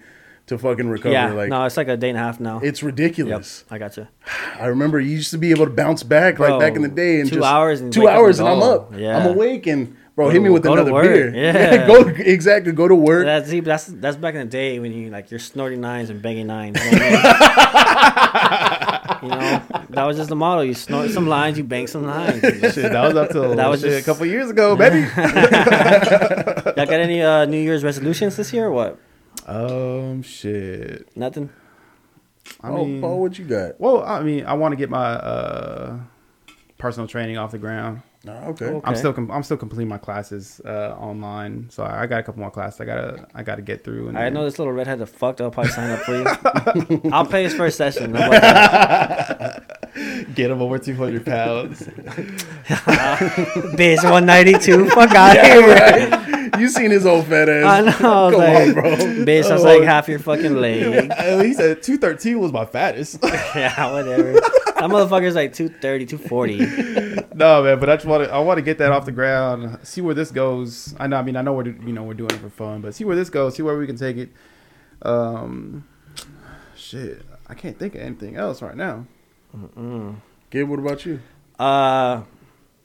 to fucking recover. yeah, like no, it's like a day and a half now. it's yep, ridiculous. I got you. I remember you used to be able to bounce back like Bro, back in the day and two just hours and two hours and and I'm up. Yeah. I'm awake and bro, Go hit me with to another beer. Yeah. go exactly. Go to work. That's that's that's back in the day when you like you're snorting nines and banging nines. You know, what I mean? You know, that was just the model. You snort some lines, you bang some lines. Shit, that was up till That was just- a couple years ago, baby. Y'all got any uh, New Year's resolutions this year or what? Um, shit. Nothing. I oh, mean, Paul, what you got? well, I mean, I want to get my uh, personal training off the ground. Nah, okay. Cool. I'm still com- I'm still completing my classes uh, online, so I got a couple more classes I gotta I gotta get through. And I then- know this little redhead that fucked up. I'll probably sign up for you. I'll pay his first session. How about that? Get him over 200 pounds. Bitch, 192. Fuck out of here. right? You seen his old fat ass? I know. Come like, on, bro. Bitch, that's like half your fucking leg. He said 213 was my fattest. yeah, whatever. That motherfucker's like 230, 240. no, man, but I just want to I want to get that off the ground. See where this goes. I know. I mean, I know we're you know we're doing it for fun, but see where this goes. See where we can take it. Um, shit, I can't think of anything else right now. Gabe, what about you? Uh,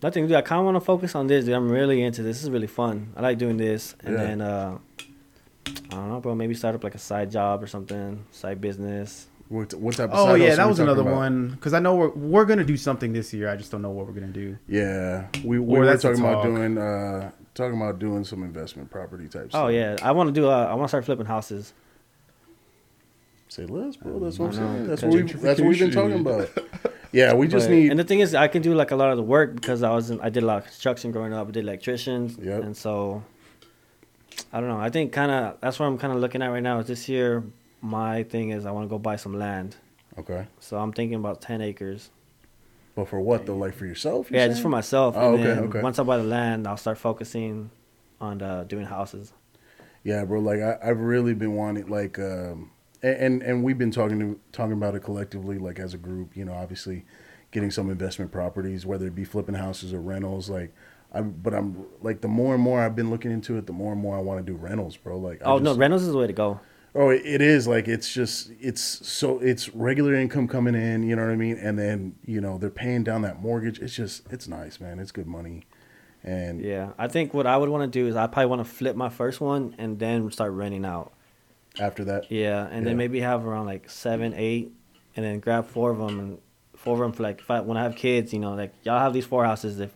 nothing, dude. I kind of want to focus on this, dude. I'm really into this. This is really fun. I like doing this. And Yeah. then, uh, I don't know, bro. Maybe start up like a side job or something, side business. What, what type of Oh side yeah, that was another about? one because I know we're we're gonna do something this year. I just don't know what we're gonna do. Yeah, we, we Or were that's a talking about doing uh talking about doing some investment property type stuff. Oh yeah, I want to do. Uh, I want to start flipping houses. Say less, bro. That's what I'm I know, saying. That's what we that's what we've been talking about. Yeah, we just But- need And the thing is, I can do like a lot of the work because I was in, I did a lot of construction growing up. I did electricians, Yep. and so I don't know. I think kind of that's what I'm kind of looking at right now. Is this year my thing is I want to go buy some land. okay. So I'm thinking about ten acres. But for what though? Like for yourself? you're Yeah, just for myself. Oh, and okay, okay. Once I buy the land, I'll start focusing on uh, doing houses. Yeah, bro. Like I, I've really been wanting like, um, and, and and we've been talking to talking about it collectively, like as a group. You know, obviously, getting some investment properties, whether it be flipping houses or rentals. Like, I'm, but I'm like the more and more I've been looking into it, the more and more I want to do rentals, bro. Like, I Oh no, rentals is the way to go. Oh, it it is like it's just it's so it's regular income coming in, you know what I mean, and then you know they're paying down that mortgage. It's just it's nice, man. It's good money, and Yeah, I think what I would want to do is I probably want to flip my first one and then start renting out. After that, Yeah, and Yeah. then maybe have around like seven, eight, and then grab four of them and four of them for like if I, when I have kids, you know, like y'all have these four houses. If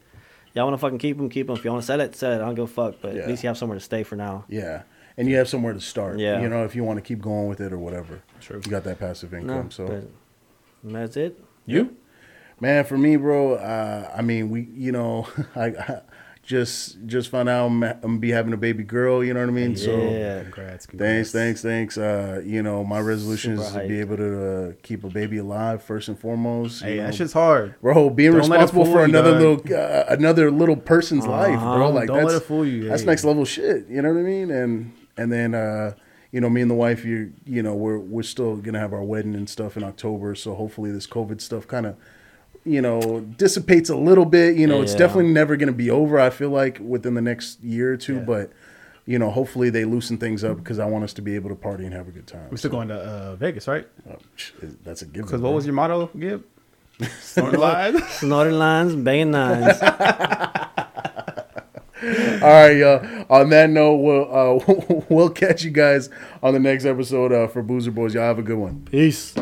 y'all want to fucking keep them, keep them. If you want to sell it, sell it. I don't give a fuck. But Yeah. at least you have somewhere to stay for now. Yeah, and you have somewhere to start. Yeah. you know, if you want to keep going with it or whatever. True. You got that passive income. No, so that's it. you, man, for me, bro. Uh, I mean, we, you know, I, I just just found out I'm, I'm gonna be having a baby girl. You know what I mean? So. Yeah. Congrats, congrats. Thanks, thanks, thanks. Uh, you know, my resolution Super is to be able to uh, keep a baby alive first and foremost. you Hey, know. that shit's hard. bro, being Don't responsible for another dog. little uh, another little person's life, bro. Uh-huh. Like Don't that's let it fool you. that's Hey. next level shit. You know what I mean? And and then uh, you know, me and the wife, you you know, we're we're still gonna have our wedding and stuff in October. So hopefully this COVID stuff kind of you know dissipates a little bit. You know, it's definitely never gonna be over. I feel like within the next year or two, Yeah. but. You know, hopefully they loosen things up because I want us to be able to party and have a good time. We're still going to uh, Vegas, right? Oh, that's a given. Because what was your motto, Gib? Snorting live. Snorting lines, banging nines. All right, y'all. On that note, we'll uh, we'll catch you guys on the next episode uh, for Boozer Boys. Y'all have a good one. Peace.